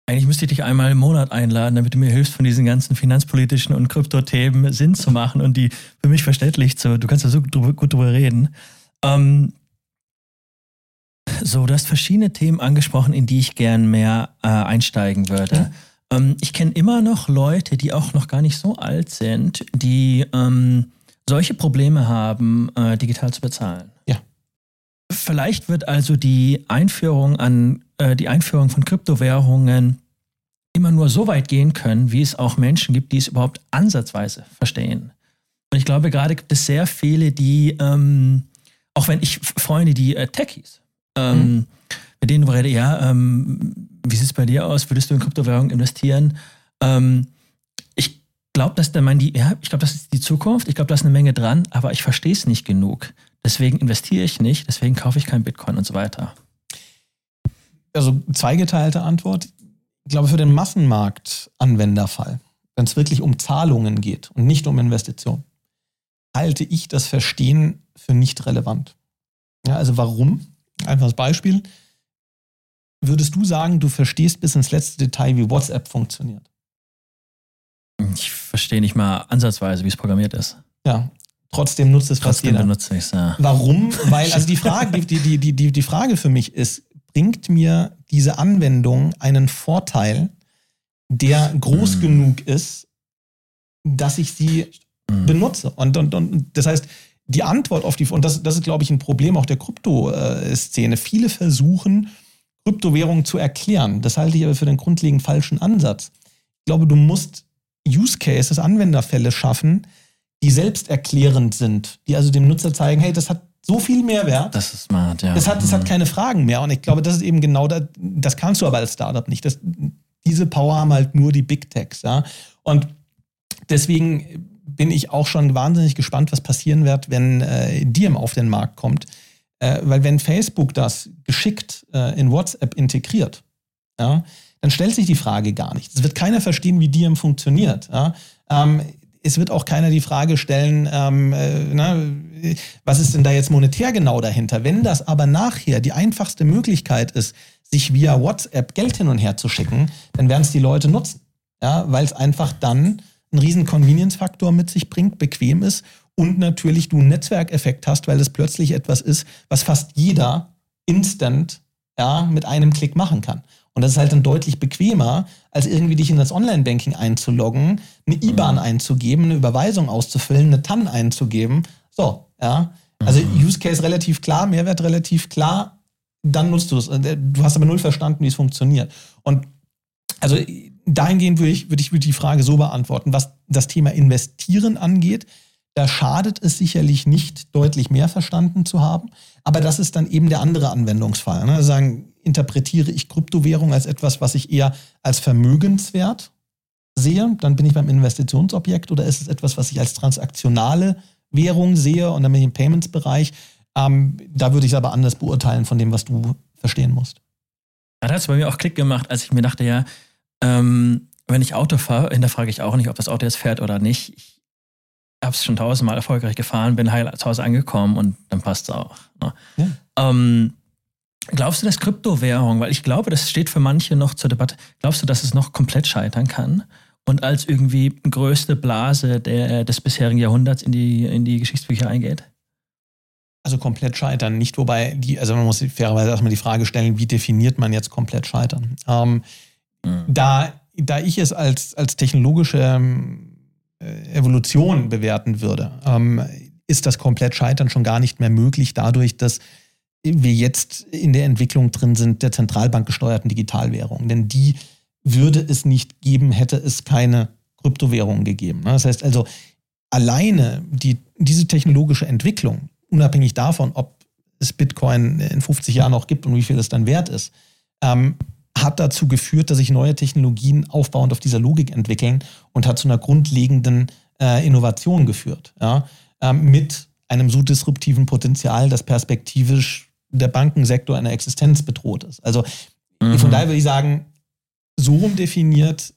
Eigentlich müsste ich dich einmal im Monat einladen, damit du mir hilfst, von diesen ganzen finanzpolitischen und Kryptothemen Sinn zu machen und die für mich verständlich zu. Du kannst da so gut drüber reden. Ähm, so, du hast verschiedene Themen angesprochen, in die ich gern mehr äh, einsteigen würde. Ja. Ähm, ich kenne immer noch Leute, die auch noch gar nicht so alt sind, die ähm, solche Probleme haben, äh, digital zu bezahlen. Vielleicht wird also die Einführung an äh, die Einführung von Kryptowährungen immer nur so weit gehen können, wie es auch Menschen gibt, die es überhaupt ansatzweise verstehen. Und ich glaube, gerade gibt es sehr viele, die, ähm, auch wenn ich Freunde, die äh, Techies, ähm, mhm. mit denen du rede, ja, ähm, wie sieht es bei dir aus? Würdest du in Kryptowährungen investieren? Ähm, ich glaube, dass der Mann die, ja, ich glaube, das ist die Zukunft. Ich glaube, da ist eine Menge dran, aber ich verstehe es nicht genug. Deswegen investiere ich nicht, deswegen kaufe ich kein Bitcoin und so weiter also zweigeteilte Antwort. Ich glaube, für den Massenmarkt-Anwenderfall, wenn es wirklich um Zahlungen geht und nicht um Investitionen, halte ich das Verstehen für nicht relevant. Ja, also warum? Einfaches Beispiel. Würdest du sagen, du verstehst bis ins letzte Detail, wie WhatsApp funktioniert? Ich verstehe nicht mal ansatzweise, wie es programmiert ist. Ja, trotzdem nutzt es fast jeder. Benutze ich's, ja. Warum? Weil also die [laughs] Frage, die, die, die, die, die Frage für mich ist, bringt mir diese Anwendung einen Vorteil, der groß mhm. genug ist, dass ich sie mhm. benutze. Und, und, und das heißt, die Antwort auf die, und das, das ist, glaube ich, ein Problem auch der Krypto-Szene. Viele versuchen, Kryptowährungen zu erklären. Das halte ich aber für den grundlegend falschen Ansatz. Ich glaube, du musst Use Cases, Anwenderfälle schaffen, die selbsterklärend sind, die also dem Nutzer zeigen, hey, das hat so viel Mehrwert. Das ist smart, ja. Das hat, das hat mhm. keine Fragen mehr. Und ich glaube, das ist eben genau das, das kannst du aber als Startup nicht. Das, diese Power haben halt nur die Big Techs, ja. Und deswegen bin ich auch schon wahnsinnig gespannt, was passieren wird, wenn äh, Diem auf den Markt kommt. Äh, weil wenn Facebook das geschickt äh, in WhatsApp integriert, ja, dann stellt sich die Frage gar nicht. Es wird keiner verstehen, wie Diem funktioniert. Ja. Ähm, es wird auch keiner die Frage stellen, ähm, äh, na, was ist denn da jetzt monetär genau dahinter? Wenn das aber nachher die einfachste Möglichkeit ist, sich via WhatsApp Geld hin und her zu schicken, dann werden es die Leute nutzen. Ja, weil es einfach dann einen riesen Convenience-Faktor mit sich bringt, bequem ist und natürlich du einen Netzwerkeffekt hast, weil es plötzlich etwas ist, was fast jeder instant ja, mit einem Klick machen kann. Und das ist halt dann deutlich bequemer, als irgendwie dich in das Online-Banking einzuloggen, eine IBAN mhm. einzugeben, eine Überweisung auszufüllen, eine TAN einzugeben. So, ja. Also mhm. Use Case relativ klar, Mehrwert relativ klar, dann nutzt du es. Äh, du hast aber null verstanden, wie es funktioniert. Und also dahingehend würde ich, würde ich die Frage so beantworten, was das Thema Investieren angeht. Da schadet es sicherlich nicht, deutlich mehr verstanden zu haben. Aber das ist dann eben der andere Anwendungsfall. Ne? Sagen, interpretiere ich Kryptowährung als etwas, was ich eher als Vermögenswert sehe, dann bin ich beim Investitionsobjekt oder ist es etwas, was ich als transaktionale Währung sehe und dann bin ich im Payments-Bereich. Ähm, da würde ich es aber anders beurteilen von dem, was du verstehen musst. Da hat es bei mir auch Klick gemacht, als ich mir dachte, ja, ähm, wenn ich Auto fahre, hinterfrage ich auch nicht, ob das Auto jetzt fährt oder nicht. Ich habe es schon tausendmal erfolgreich gefahren, bin heil zu Hause angekommen und dann passt es auch. Ne? Ja. Ähm, Glaubst du, dass Kryptowährung, weil ich glaube, das steht für manche noch zur Debatte, glaubst du, dass es noch komplett scheitern kann und als irgendwie größte Blase der, des bisherigen Jahrhunderts in die, in die Geschichtsbücher eingeht? Also komplett scheitern nicht, wobei die, also man muss fairerweise erstmal die Frage stellen, wie definiert man jetzt komplett scheitern? Ähm, mhm. da, da ich es als, als technologische ähm, Evolution bewerten würde, ähm, ist das komplett scheitern schon gar nicht mehr möglich, dadurch, dass wir jetzt in der Entwicklung drin sind der zentralbankgesteuerten Digitalwährung. Denn die würde es nicht geben, hätte es keine Kryptowährungen gegeben. Das heißt also, alleine die, diese technologische Entwicklung unabhängig davon, ob es Bitcoin in 50 Jahren noch gibt und wie viel es dann wert ist, ähm, hat dazu geführt, dass sich neue Technologien aufbauend auf dieser Logik entwickeln und hat zu einer grundlegenden äh, Innovation geführt. Ja? Ähm, mit einem so disruptiven Potenzial, dass perspektivisch der Bankensektor einer Existenz bedroht ist. Also mhm. von daher würde ich sagen, so rum definiert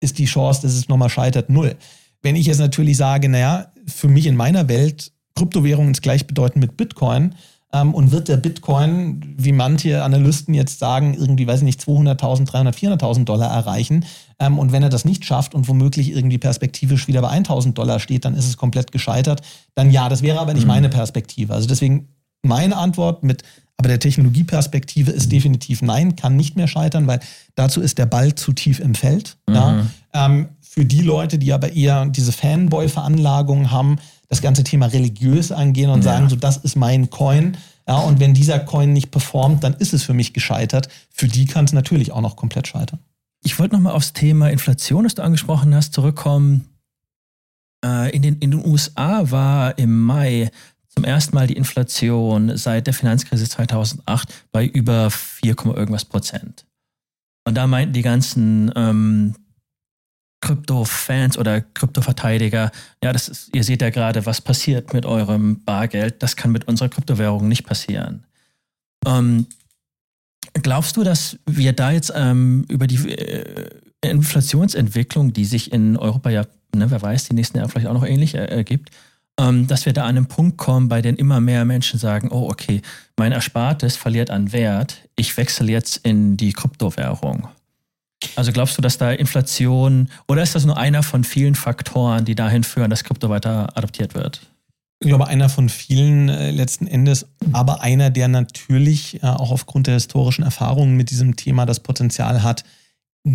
ist die Chance, dass es nochmal scheitert, null. Wenn ich jetzt natürlich sage, naja, für mich in meiner Welt Kryptowährung ist gleichbedeutend mit Bitcoin. Ähm, und wird der Bitcoin, wie manche Analysten jetzt sagen, irgendwie, weiß ich nicht, 200.000, 300.000, 400.000 Dollar erreichen. Ähm, und wenn er das nicht schafft und womöglich irgendwie perspektivisch wieder bei 1.000 Dollar steht, dann ist es komplett gescheitert. Dann ja, das wäre aber nicht mhm. meine Perspektive. Also deswegen meine Antwort mit aber der Technologieperspektive ist definitiv nein, kann nicht mehr scheitern, weil dazu ist der Ball zu tief im Feld. Mhm. Ja. Ähm, für die Leute, die aber eher diese Fanboy-Veranlagung haben, das ganze Thema religiös angehen und ja. sagen, so das ist mein Coin. Ja, und wenn dieser Coin nicht performt, dann ist es für mich gescheitert. Für die kann es natürlich auch noch komplett scheitern. Ich wollte nochmal aufs Thema Inflation, das du angesprochen hast, zurückkommen. Äh, in, den, in den USA war im Mai zum ersten Mal die Inflation seit der Finanzkrise 2008 bei über 4, irgendwas Prozent. Und da meinten die ganzen ähm, Krypto-Fans oder Krypto-Verteidiger, ja, das ist, ihr seht ja gerade, was passiert mit eurem Bargeld. Das kann mit unserer Kryptowährung nicht passieren. Ähm, glaubst du, dass wir da jetzt ähm, über die äh, Inflationsentwicklung, die sich in Europa ja, ne, wer weiß, die nächsten Jahre vielleicht auch noch ähnlich äh, ergibt, ähm, dass wir da an einen Punkt kommen, bei dem immer mehr Menschen sagen, oh, okay, mein Erspartes verliert an Wert, ich wechsle jetzt in die Kryptowährung. Also glaubst du, dass da Inflation oder ist das nur einer von vielen Faktoren, die dahin führen, dass Krypto weiter adoptiert wird? Ich glaube, einer von vielen äh, letzten Endes, aber einer, der natürlich äh, auch aufgrund der historischen Erfahrungen mit diesem Thema das Potenzial hat,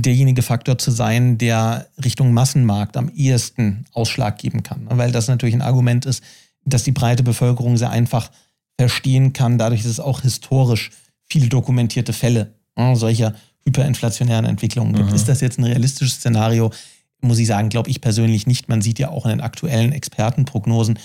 derjenige Faktor zu sein, der Richtung Massenmarkt am ehesten Ausschlag geben kann. Weil das natürlich ein Argument ist, dass die breite Bevölkerung sehr einfach verstehen kann, dadurch, dass es auch historisch viele dokumentierte Fälle äh, solcher hyperinflationären Entwicklungen gibt. Mhm. Ist das jetzt ein realistisches Szenario? Muss ich sagen, glaube ich persönlich nicht. Man sieht ja auch in den aktuellen Expertenprognosen,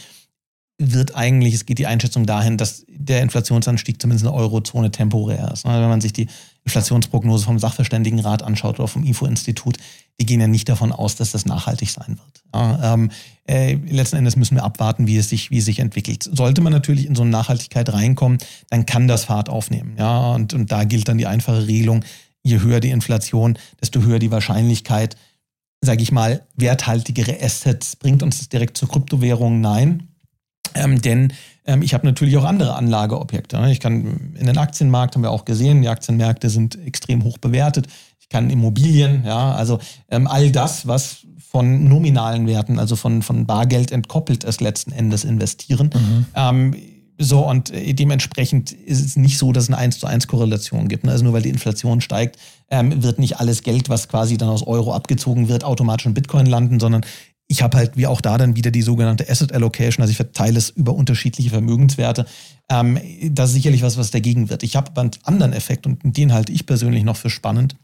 wird eigentlich, es geht die Einschätzung dahin, dass der Inflationsanstieg zumindest in der Eurozone temporär ist. Wenn man sich die Inflationsprognose vom Sachverständigenrat anschaut oder vom IFO-Institut, die gehen ja nicht davon aus, dass das nachhaltig sein wird. Ja, ähm, äh, letzten Endes müssen wir abwarten, wie es, sich, wie es sich entwickelt. Sollte man natürlich in so eine Nachhaltigkeit reinkommen, dann kann das Fahrt aufnehmen. Ja, und, und da gilt dann die einfache Regelung, je höher die Inflation, desto höher die Wahrscheinlichkeit, sage ich mal, werthaltigere Assets. Bringt uns das direkt zur Kryptowährung? Nein. Ähm, denn ähm, ich habe natürlich auch andere Anlageobjekte. Ne? Ich kann in den Aktienmarkt haben wir auch gesehen, die Aktienmärkte sind extrem hoch bewertet. Ich kann Immobilien, ja, also ähm, all das, was von nominalen Werten, also von, von Bargeld entkoppelt ist, letzten Endes investieren. Mhm. Ähm, so, und äh, dementsprechend ist es nicht so, dass es eine 1 zu 1 Korrelation gibt. Ne? Also nur weil die Inflation steigt, ähm, wird nicht alles Geld, was quasi dann aus Euro abgezogen wird, automatisch in Bitcoin landen, sondern ich habe halt wie auch da dann wieder die sogenannte Asset Allocation, also ich verteile es über unterschiedliche Vermögenswerte. Ähm, das ist sicherlich was, was dagegen wird. Ich habe aber einen anderen Effekt und den halte ich persönlich noch für spannend.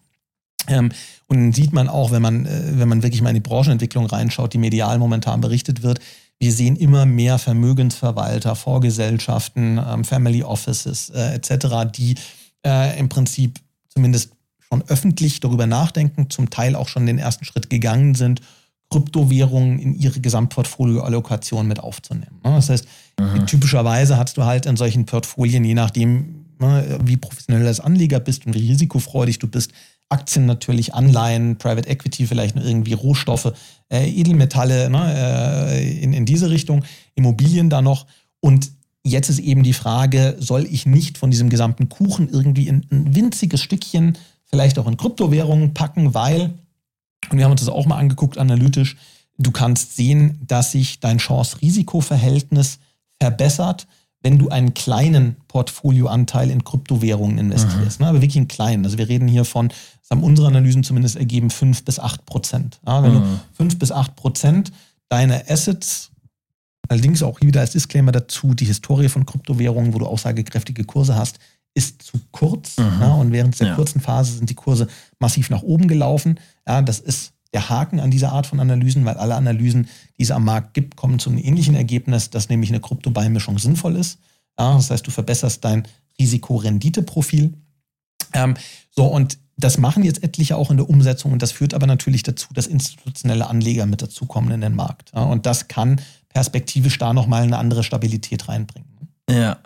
Ähm, und den sieht man auch, wenn man, äh, wenn man wirklich mal in die Branchenentwicklung reinschaut, die medial momentan berichtet wird, wir sehen immer mehr Vermögensverwalter, Vorgesellschaften, ähm, Family Offices äh, etc., die äh, im Prinzip zumindest schon öffentlich darüber nachdenken, zum Teil auch schon den ersten Schritt gegangen sind, Kryptowährungen in ihre Gesamtportfolioallokation mit aufzunehmen. Ne? Das heißt, mhm. typischerweise hast du halt in solchen Portfolien, je nachdem, ne, wie professionell als Anleger bist und wie risikofreudig du bist, Aktien natürlich, Anleihen, Private Equity, vielleicht noch irgendwie Rohstoffe, äh, Edelmetalle ne, äh, in, in diese Richtung, Immobilien da noch. Und jetzt ist eben die Frage, soll ich nicht von diesem gesamten Kuchen irgendwie in ein winziges Stückchen, vielleicht auch in Kryptowährungen packen, weil, und wir haben uns das auch mal angeguckt analytisch, du kannst sehen, dass sich dein Chance-Risiko-Verhältnis verbessert, wenn du einen kleinen Portfolioanteil in Kryptowährungen investierst, mhm. ne, aber wirklich einen kleinen. Also wir reden hier von, das haben unsere Analysen zumindest ergeben, 5 bis 8 Prozent. Ja, wenn mhm. du 5 bis 8 Prozent deiner Assets, allerdings auch wieder als Disclaimer dazu, die Historie von Kryptowährungen, wo du aussagekräftige Kurse hast, ist zu kurz. Mhm. Ja, und während der ja. kurzen Phase sind die Kurse massiv nach oben gelaufen. Ja, das ist der Haken an dieser Art von Analysen, weil alle Analysen, die es am Markt gibt, kommen zu einem ähnlichen Ergebnis, dass nämlich eine Kryptobeimischung sinnvoll ist. Ja, das heißt, du verbesserst dein Risikorenditeprofil. Ähm, so, und das machen jetzt etliche auch in der Umsetzung und das führt aber natürlich dazu, dass institutionelle Anleger mit dazukommen in den Markt. Ja, und das kann perspektivisch da nochmal eine andere Stabilität reinbringen. Ja.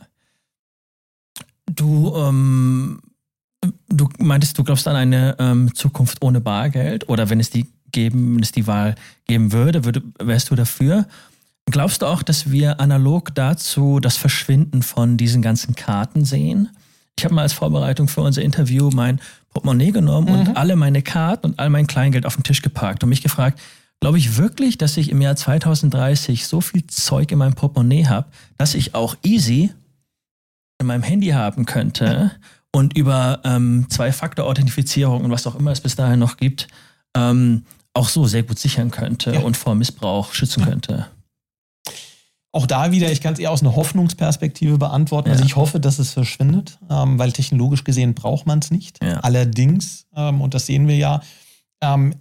Du ähm, du meintest, du glaubst an eine ähm, Zukunft ohne Bargeld oder wenn es die geben, wenn es die Wahl geben würde, würde, wärst du dafür? Glaubst du auch, dass wir analog dazu das Verschwinden von diesen ganzen Karten sehen? Ich habe mal als Vorbereitung für unser Interview mein Portemonnaie genommen mhm. und alle meine Karten und all mein Kleingeld auf den Tisch geparkt und mich gefragt, glaube ich wirklich, dass ich im Jahr 2030 so viel Zeug in meinem Portemonnaie habe, dass ich auch easy in meinem Handy haben könnte und über ähm, Zwei-Faktor-Authentifizierung und was auch immer es bis dahin noch gibt, ähm, auch so sehr gut sichern könnte ja. und vor Missbrauch schützen ja. könnte. Auch da wieder, ich kann es eher aus einer Hoffnungsperspektive beantworten. Also ja. Also ich hoffe, dass es verschwindet, ähm, weil technologisch gesehen braucht man es nicht. Allerdings, ähm, und das sehen wir ja, ähm,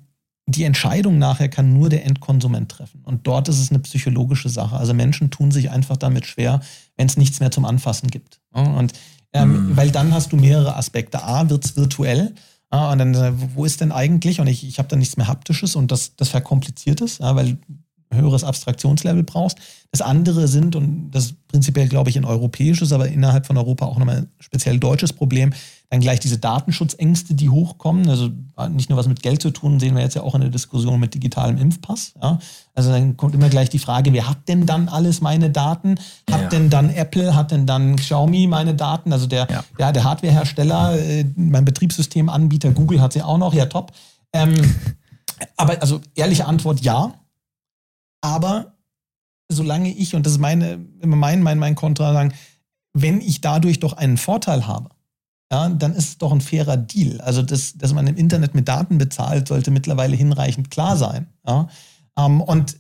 die Entscheidung nachher kann nur der Endkonsument treffen. Und dort ist es eine psychologische Sache. Also Menschen tun sich einfach damit schwer, wenn es nichts mehr zum Anfassen gibt. Und ähm, mhm. weil dann hast du mehrere Aspekte. A, wird es virtuell. Ah, und dann, äh, wo ist denn eigentlich? Und ich, ich habe da nichts mehr Haptisches und das, das verkompliziert es, ja, weil höheres Abstraktionslevel brauchst. Das andere sind, und das ist prinzipiell, glaube ich, ein europäisches, aber innerhalb von Europa auch nochmal ein speziell deutsches Problem, dann gleich diese Datenschutzängste, die hochkommen. Also nicht nur was mit Geld zu tun, sehen wir jetzt ja auch in der Diskussion mit digitalem Impfpass. Ja. Also dann kommt immer gleich die Frage, wer hat denn dann alles meine Daten? Hat ja. denn dann Apple, hat denn dann Xiaomi meine Daten? Also der, ja. ja der Hardwarehersteller, äh, mein Betriebssystemanbieter Google hat sie auch noch, ja top. Ähm, aber also ehrliche Antwort ja. Aber solange ich, und das ist meine, immer mein, mein, mein Kontra sagen, wenn ich dadurch doch einen Vorteil habe, ja, dann ist es doch ein fairer Deal. Also, das, dass man im Internet mit Daten bezahlt, sollte mittlerweile hinreichend klar sein. Ja? Ähm, und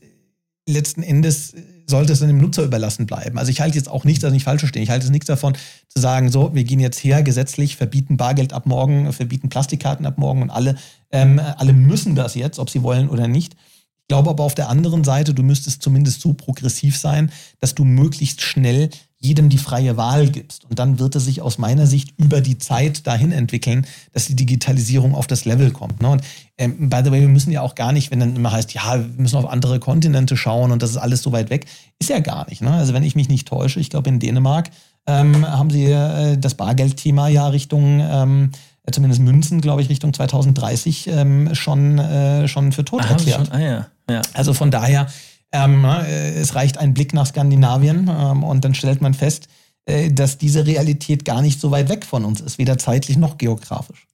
letzten Endes sollte es dann dem Nutzer überlassen bleiben. Also ich halte jetzt auch nichts, dass ich falsch verstehe. Ich halte es nichts davon zu sagen, so, wir gehen jetzt her gesetzlich, verbieten Bargeld ab morgen, verbieten Plastikkarten ab morgen und alle, ähm, alle müssen das jetzt, ob sie wollen oder nicht. Ich glaube aber auf der anderen Seite, du müsstest zumindest so progressiv sein, dass du möglichst schnell jedem die freie Wahl gibst. Und dann wird es sich aus meiner Sicht über die Zeit dahin entwickeln, dass die Digitalisierung auf das Level kommt. Ne? Und ähm, by the way, wir müssen ja auch gar nicht, wenn dann immer heißt, ja, wir müssen auf andere Kontinente schauen und das ist alles so weit weg, ist ja gar nicht. Ne? Also wenn ich mich nicht täusche, ich glaube in Dänemark ähm, haben sie äh, das Bargeldthema ja Richtung ähm, zumindest Münzen, glaube ich, Richtung 2030 ähm, schon, äh, schon für tot ah, erklärt. Ah, ja. Ja. Also von daher, ähm, ne, äh, es reicht ein Blick nach Skandinavien ähm, und dann stellt man fest, äh, dass diese Realität gar nicht so weit weg von uns ist, weder zeitlich noch geografisch.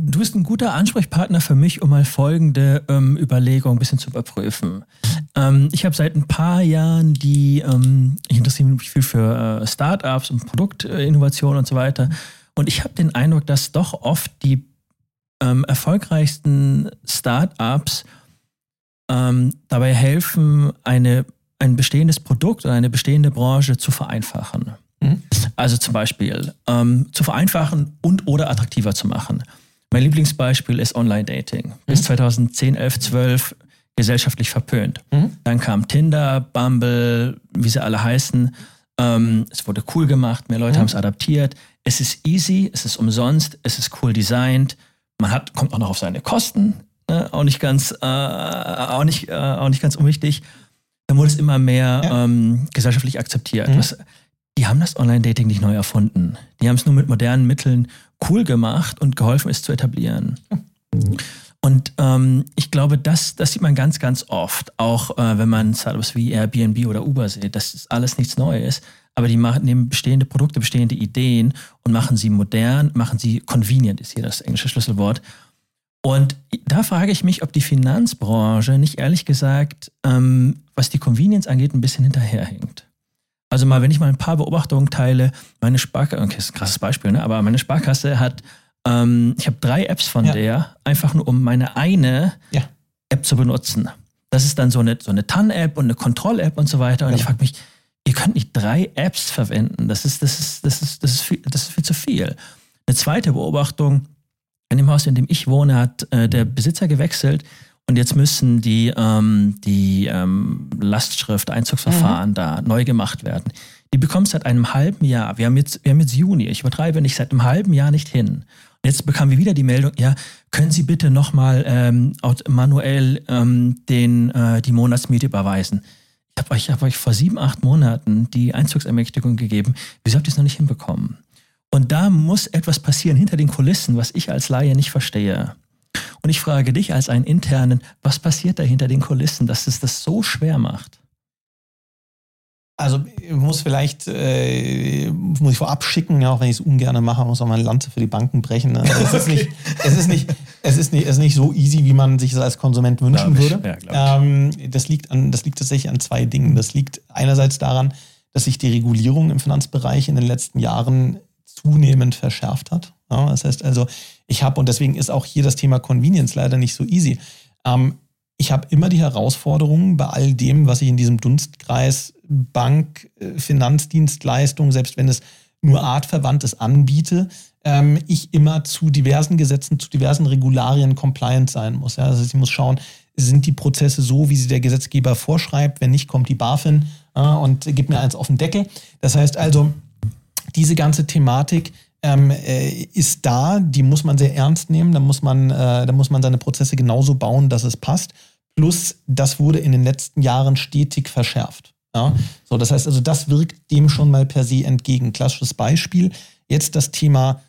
Du bist ein guter Ansprechpartner für mich, um mal folgende ähm, Überlegung ein bisschen zu überprüfen. Ähm, ich habe seit ein paar Jahren die, ähm, ich interessiere mich viel für äh, Startups und Produktinnovation und so weiter. Und ich habe den Eindruck, dass doch oft die ähm, erfolgreichsten Startups ähm, dabei helfen, eine, ein bestehendes Produkt oder eine bestehende Branche zu vereinfachen. Mhm. Also zum Beispiel ähm, zu vereinfachen und oder attraktiver zu machen. Mein Lieblingsbeispiel ist Online-Dating. Bis 2010, 11, 12 gesellschaftlich verpönt. Mhm. Dann kam Tinder, Bumble, wie sie alle heißen. Ähm, es wurde cool gemacht, mehr Leute mhm. haben es adaptiert. Es ist easy, es ist umsonst, es ist cool designt. Man hat, kommt auch noch auf seine Kosten ne? auch nicht ganz, äh, auch nicht, äh, auch nicht ganz unwichtig. Dann wurde es immer mehr ja. ähm, gesellschaftlich akzeptiert. Mhm. Was, die haben das Online-Dating nicht neu erfunden. Die haben es nur mit modernen Mitteln cool gemacht und geholfen, es zu etablieren. Mhm. Und ähm, ich glaube, das, das sieht man ganz, ganz oft, auch äh, wenn man Startups wie Airbnb oder Uber sieht. Das ist alles nichts Neues, aber die machen, nehmen bestehende Produkte, bestehende Ideen und machen sie modern, machen sie convenient, ist hier das englische Schlüsselwort. Und da frage ich mich, ob die Finanzbranche nicht ehrlich gesagt, ähm, was die Convenience angeht, ein bisschen hinterherhinkt. Also mal, wenn ich mal ein paar Beobachtungen teile, meine Sparkasse, okay, ist ein krasses Beispiel, ne? aber meine Sparkasse hat, ähm, ich habe drei Apps von ja. der, einfach nur um meine eine ja. App zu benutzen. Das ist dann so eine, so eine TAN-App und eine Kontroll-App und so weiter. Und ja. ich frage mich, ihr könnt nicht drei Apps verwenden. Das ist, das ist, das ist, das ist, viel, das ist viel zu viel. Eine zweite Beobachtung, in dem Haus, in dem ich wohne, hat äh, der Besitzer gewechselt und jetzt müssen die, ähm, die ähm, Lastschrift, Einzugsverfahren mhm. da neu gemacht werden. Die bekommst seit einem halben Jahr. Wir haben jetzt, wir haben jetzt Juni. Ich übertreibe nicht seit einem halben Jahr nicht hin. Und jetzt bekamen wir wieder die Meldung, ja, können Sie bitte nochmal ähm, manuell ähm, den, äh, die Monatsmiete überweisen? Ich habe euch, hab euch vor sieben, acht Monaten die Einzugsermächtigung gegeben. Wieso habt ihr es noch nicht hinbekommen? Und da muss etwas passieren hinter den Kulissen, was ich als Laie nicht verstehe. Und ich frage dich als einen internen, was passiert da hinter den Kulissen, dass es das so schwer macht? Also ich muss vielleicht, äh, muss ich vorab schicken, ja, auch wenn ich es ungern mache, muss auch mal eine Lanze für die Banken brechen. Ne? Also es, ist nicht, [laughs] es, ist nicht, es, ist nicht, es ist nicht so easy, wie man sich das als Konsument wünschen ich, würde. Ja, ähm, das, liegt an, das liegt tatsächlich an zwei Dingen. Das liegt einerseits daran, dass sich die Regulierung im Finanzbereich in den letzten Jahren zunehmend verschärft hat. Ja, das heißt also, ich habe, und deswegen ist auch hier das Thema Convenience leider nicht so easy. Ähm, ich habe immer die Herausforderungen bei all dem, was ich in diesem Dunstkreis Bank, äh, Finanzdienstleistung, selbst wenn es nur artverwandtes anbiete, ähm, ich immer zu diversen Gesetzen, zu diversen Regularien compliant sein muss. Ja? Also ich muss schauen, sind die Prozesse so, wie sie der Gesetzgeber vorschreibt? Wenn nicht, kommt die BaFin äh, und gibt mir eins auf den Deckel. Das heißt also, diese ganze Thematik ähm, äh, ist da, die muss man sehr ernst nehmen, da muss man, äh, da muss man seine Prozesse genauso bauen, dass es passt. Plus, das wurde in den letzten Jahren stetig verschärft. Ja? So, das heißt also, das wirkt dem schon mal per se entgegen. Klassisches Beispiel, jetzt das Thema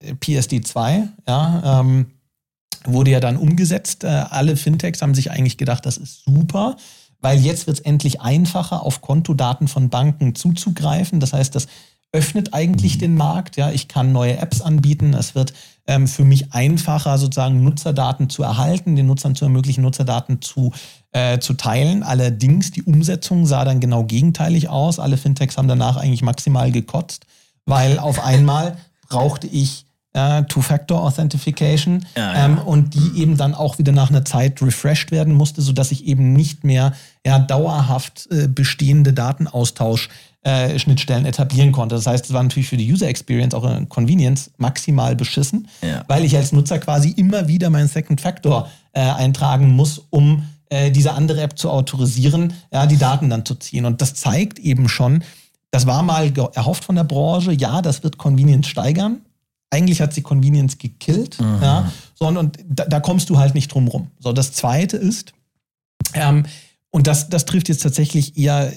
äh, PSD2, ja, ähm, wurde ja dann umgesetzt. Äh, alle Fintechs haben sich eigentlich gedacht, das ist super, weil jetzt wird es endlich einfacher, auf Kontodaten von Banken zuzugreifen. Das heißt, das öffnet eigentlich mhm. den Markt. Ja, ich kann neue Apps anbieten. Es wird ähm, für mich einfacher, sozusagen Nutzerdaten zu erhalten, den Nutzern zu ermöglichen, Nutzerdaten zu, äh, zu teilen. Allerdings, die Umsetzung sah dann genau gegenteilig aus. Alle Fintechs haben danach eigentlich maximal gekotzt, weil [laughs] auf einmal brauchte ich äh, Two-Factor-Authentification ja, ja. ähm, und die eben dann auch wieder nach einer Zeit refreshed werden musste, sodass ich eben nicht mehr ja, dauerhaft äh, bestehende Datenaustausch äh, Schnittstellen etablieren konnte. Das heißt, es war natürlich für die User Experience auch eine Convenience maximal beschissen, ja. weil ich als Nutzer quasi immer wieder meinen Second Factor äh, eintragen muss, um äh, diese andere App zu autorisieren, ja, die Daten dann zu ziehen. Und das zeigt eben schon, das war mal erhofft von der Branche, ja, das wird Convenience steigern. Eigentlich hat sie Convenience gekillt. Mhm. Ja, so, und, und da, da, kommst du halt nicht drum rum. So, das zweite ist, ähm, und das, das trifft jetzt tatsächlich eher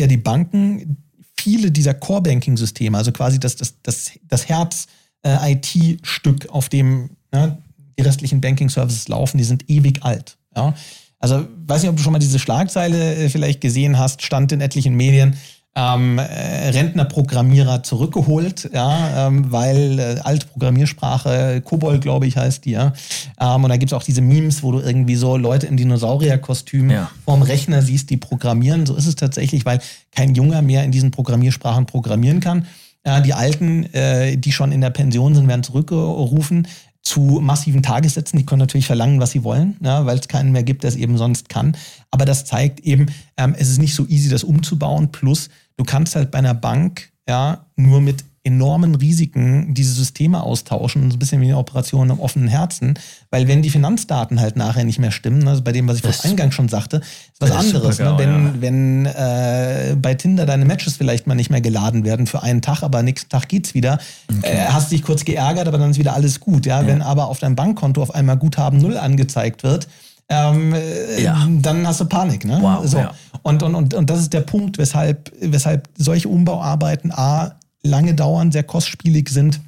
eher die Banken, viele dieser Core-Banking-Systeme, also quasi das, das, das, das Herz-IT-Stück, äh, auf dem ja, die restlichen Banking-Services laufen, die sind ewig alt. Ja? Also weiß nicht, ob du schon mal diese Schlagzeile äh, vielleicht gesehen hast, stand in etlichen Medien, ähm, äh, Rentnerprogrammierer zurückgeholt, ja, ähm, weil äh, alte Programmiersprache, Kobold, glaube ich, heißt die, ja. Ähm, und da gibt es auch diese Memes, wo du irgendwie so Leute im Dinosaurierkostüm ja. vorm Rechner siehst, die programmieren. So ist es tatsächlich, weil kein Junger mehr in diesen Programmiersprachen programmieren kann. Ja, die Alten, äh, die schon in der Pension sind, werden zurückgerufen zu massiven Tagessätzen. Die können natürlich verlangen, was sie wollen, ja, weil es keinen mehr gibt, der es eben sonst kann. Aber das zeigt eben, ähm, es ist nicht so easy, das umzubauen. Plus, du kannst halt bei einer Bank ja nur mit enormen Risiken diese Systeme austauschen, so ein bisschen wie eine Operation im offenen Herzen, weil wenn die Finanzdaten halt nachher nicht mehr stimmen, also bei dem, was ich vor Eingang schon sagte, ist was anderes. Ne? Wenn, ja. wenn äh, bei Tinder deine Matches vielleicht mal nicht mehr geladen werden für einen Tag, aber nächsten Tag geht's wieder, okay. äh, hast dich kurz geärgert, aber dann ist wieder alles gut. Ja? ja? Wenn aber auf deinem Bankkonto auf einmal Guthaben null angezeigt wird, ähm, ja. dann hast du Panik. Ne? Wow, so. ja. und, und, und, und das ist der Punkt, weshalb, weshalb solche Umbauarbeiten A lange dauern, sehr kostspielig sind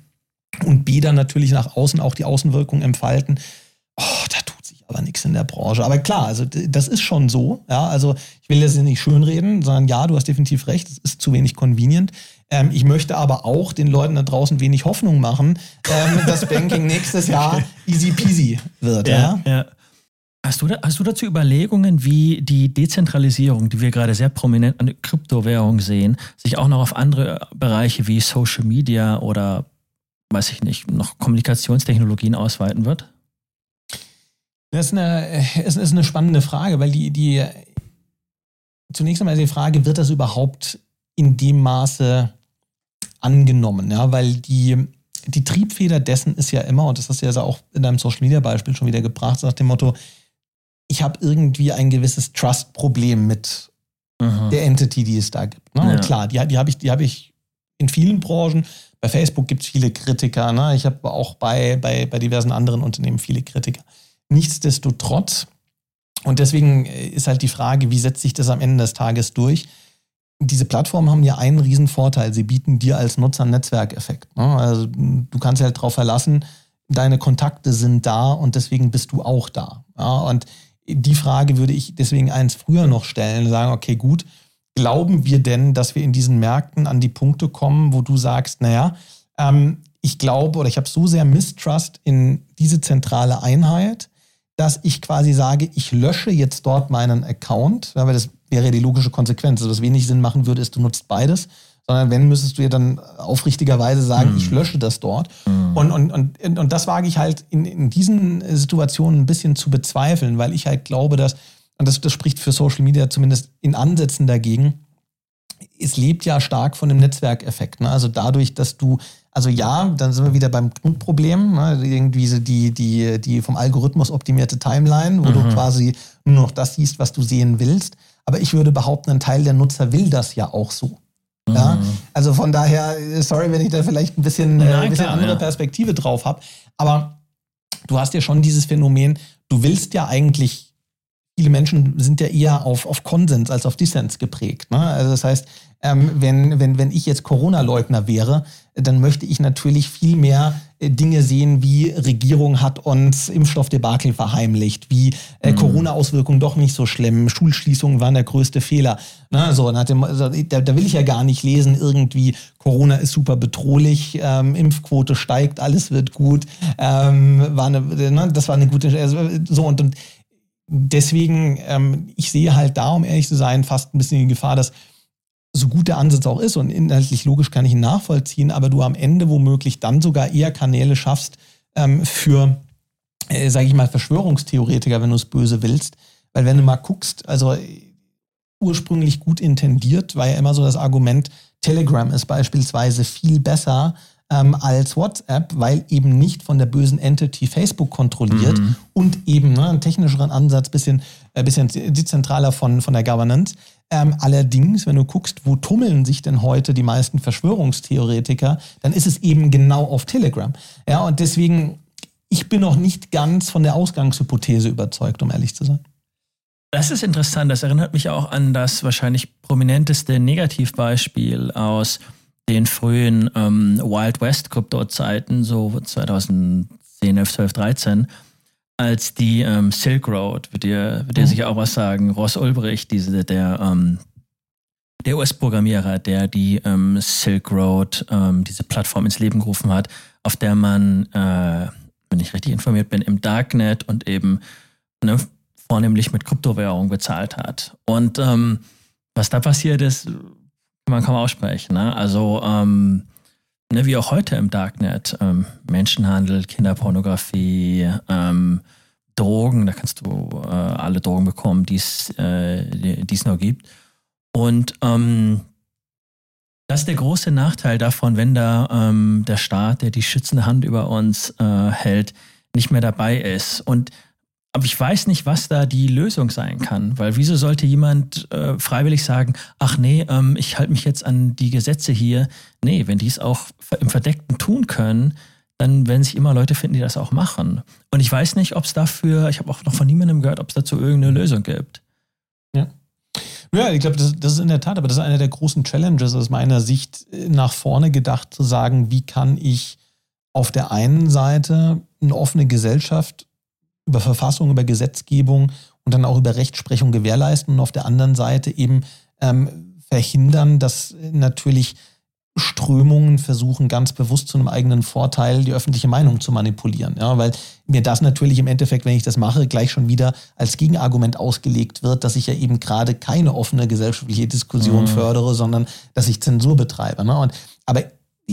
und B dann natürlich nach außen auch die Außenwirkung entfalten. Oh, da tut sich aber nichts in der Branche. Aber klar, also das ist schon so. Ja, also ich will das nicht schönreden, sondern ja, du hast definitiv recht, es ist zu wenig convenient. Ähm, ich möchte aber auch den Leuten da draußen wenig Hoffnung machen, ähm, dass Banking [laughs] nächstes Jahr easy peasy wird. Ja, ja. ja. Hast du, da, hast du dazu Überlegungen, wie die Dezentralisierung, die wir gerade sehr prominent an Kryptowährungen sehen, sich auch noch auf andere Bereiche wie Social Media oder, weiß ich nicht, noch Kommunikationstechnologien ausweiten wird? Das ist eine, es ist eine spannende Frage, weil die, die zunächst einmal die Frage, wird das überhaupt in dem Maße angenommen? Ja, weil die, die Triebfeder dessen ist ja immer, und das hast du ja auch in deinem Social Media Beispiel schon wieder gebracht, nach dem Motto, ich habe irgendwie ein gewisses Trust-Problem mit Aha. der Entity, die es da gibt. Ne? Ja. Und klar, die, die habe ich, hab ich in vielen Branchen. Bei Facebook gibt es viele Kritiker. Ne? Ich habe auch bei, bei, bei diversen anderen Unternehmen viele Kritiker. Nichtsdestotrotz, und deswegen ist halt die Frage, wie setzt sich das am Ende des Tages durch? Diese Plattformen haben ja einen riesen Vorteil. Sie bieten dir als Nutzer einen Netzwerkeffekt. Ne? Also du kannst halt darauf verlassen, deine Kontakte sind da und deswegen bist du auch da. Ja? Und die Frage würde ich deswegen eins früher noch stellen, sagen, okay, gut, glauben wir denn, dass wir in diesen Märkten an die Punkte kommen, wo du sagst, naja, ähm, ich glaube oder ich habe so sehr Mistrust in diese zentrale Einheit, dass ich quasi sage, ich lösche jetzt dort meinen Account, weil das wäre die logische Konsequenz. Also was wenig Sinn machen würde, ist, du nutzt beides sondern wenn, müsstest du ja dann aufrichtigerweise sagen, mhm. ich lösche das dort. Mhm. Und, und, und, und das wage ich halt in, in diesen Situationen ein bisschen zu bezweifeln, weil ich halt glaube, dass, und das, das spricht für Social Media zumindest in Ansätzen dagegen, es lebt ja stark von dem Netzwerkeffekt. Ne? Also dadurch, dass du, also ja, dann sind wir wieder beim Grundproblem, ne? irgendwie die, die, die vom Algorithmus optimierte Timeline, wo mhm. du quasi nur noch das siehst, was du sehen willst. Aber ich würde behaupten, ein Teil der Nutzer will das ja auch so. Ja? Mhm. Also von daher, sorry, wenn ich da vielleicht ein bisschen, äh, ja, ein bisschen klar, andere ja. Perspektive drauf habe. Aber du hast ja schon dieses Phänomen, du willst ja eigentlich viele Menschen sind ja eher auf, auf Konsens als auf Dissens geprägt. Ne? Also das heißt, ähm, wenn, wenn, wenn ich jetzt Corona-Leugner wäre, dann möchte ich natürlich viel mehr äh, Dinge sehen, wie Regierung hat uns Impfstoffdebakel verheimlicht, wie äh, mhm. Corona-Auswirkungen doch nicht so schlimm, Schulschließungen waren der größte Fehler. Ne? So, dem, also, da, da, will ich ja gar nicht lesen, irgendwie Corona ist super bedrohlich, ähm, Impfquote steigt, alles wird gut. Ähm, war eine, ne? Das war eine gute, also, so und, und deswegen, ähm, ich sehe halt da, um ehrlich zu sein, fast ein bisschen die Gefahr, dass so gut der Ansatz auch ist und inhaltlich logisch kann ich ihn nachvollziehen, aber du am Ende womöglich dann sogar eher Kanäle schaffst ähm, für, äh, sage ich mal, Verschwörungstheoretiker, wenn du es böse willst. Weil wenn du mal guckst, also ursprünglich gut intendiert, war ja immer so das Argument, Telegram ist beispielsweise viel besser ähm, als WhatsApp, weil eben nicht von der bösen Entity Facebook kontrolliert mhm. und eben ne, einen technischeren Ansatz, bisschen, äh, bisschen dezentraler von, von der Governance. Ähm, allerdings, wenn du guckst, wo tummeln sich denn heute die meisten Verschwörungstheoretiker, dann ist es eben genau auf Telegram. Ja, und deswegen, ich bin noch nicht ganz von der Ausgangshypothese überzeugt, um ehrlich zu sein. Das ist interessant. Das erinnert mich auch an das wahrscheinlich prominenteste Negativbeispiel aus den frühen ähm, Wild West Krypto-Zeiten, so 2010, 11, 12, 13, als die ähm, Silk Road, wird dir, wird dir mhm. sicher auch was sagen, Ross Ulbricht, diese, der, ähm, der US-Programmierer, der die ähm, Silk Road, ähm, diese Plattform ins Leben gerufen hat, auf der man, äh, wenn ich richtig informiert bin, im Darknet und eben ne, vornehmlich mit Kryptowährung bezahlt hat. Und ähm, was da passiert ist, man kaum aussprechen. Ne? Also ähm, ne, wie auch heute im Darknet, ähm, Menschenhandel, Kinderpornografie, ähm, Drogen, da kannst du äh, alle Drogen bekommen, die äh, es noch gibt. Und ähm, das ist der große Nachteil davon, wenn da ähm, der Staat, der die schützende Hand über uns äh, hält, nicht mehr dabei ist. Und aber ich weiß nicht, was da die Lösung sein kann, weil wieso sollte jemand äh, freiwillig sagen, ach nee, ähm, ich halte mich jetzt an die Gesetze hier. Nee, wenn die es auch im Verdeckten tun können, dann werden sich immer Leute finden, die das auch machen. Und ich weiß nicht, ob es dafür, ich habe auch noch von niemandem gehört, ob es dazu irgendeine Lösung gibt. Ja. Ja, ich glaube, das, das, ist in der Tat, aber das ist einer der großen Challenges aus meiner Sicht äh, nach vorne gedacht, zu sagen, wie kann ich auf der einen Seite eine offene Gesellschaft über Verfassung, über Gesetzgebung und dann auch über Rechtsprechung gewährleisten und auf der anderen Seite eben ähm, verhindern, dass natürlich Strömungen versuchen ganz bewusst zu einem eigenen Vorteil die öffentliche Meinung zu manipulieren. Ja, weil mir das natürlich im Endeffekt, wenn ich das mache, gleich schon wieder als Gegenargument ausgelegt wird, dass ich ja eben gerade keine offene gesellschaftliche Diskussion mhm. fördere, sondern dass ich Zensur betreibe. Ne? Und, aber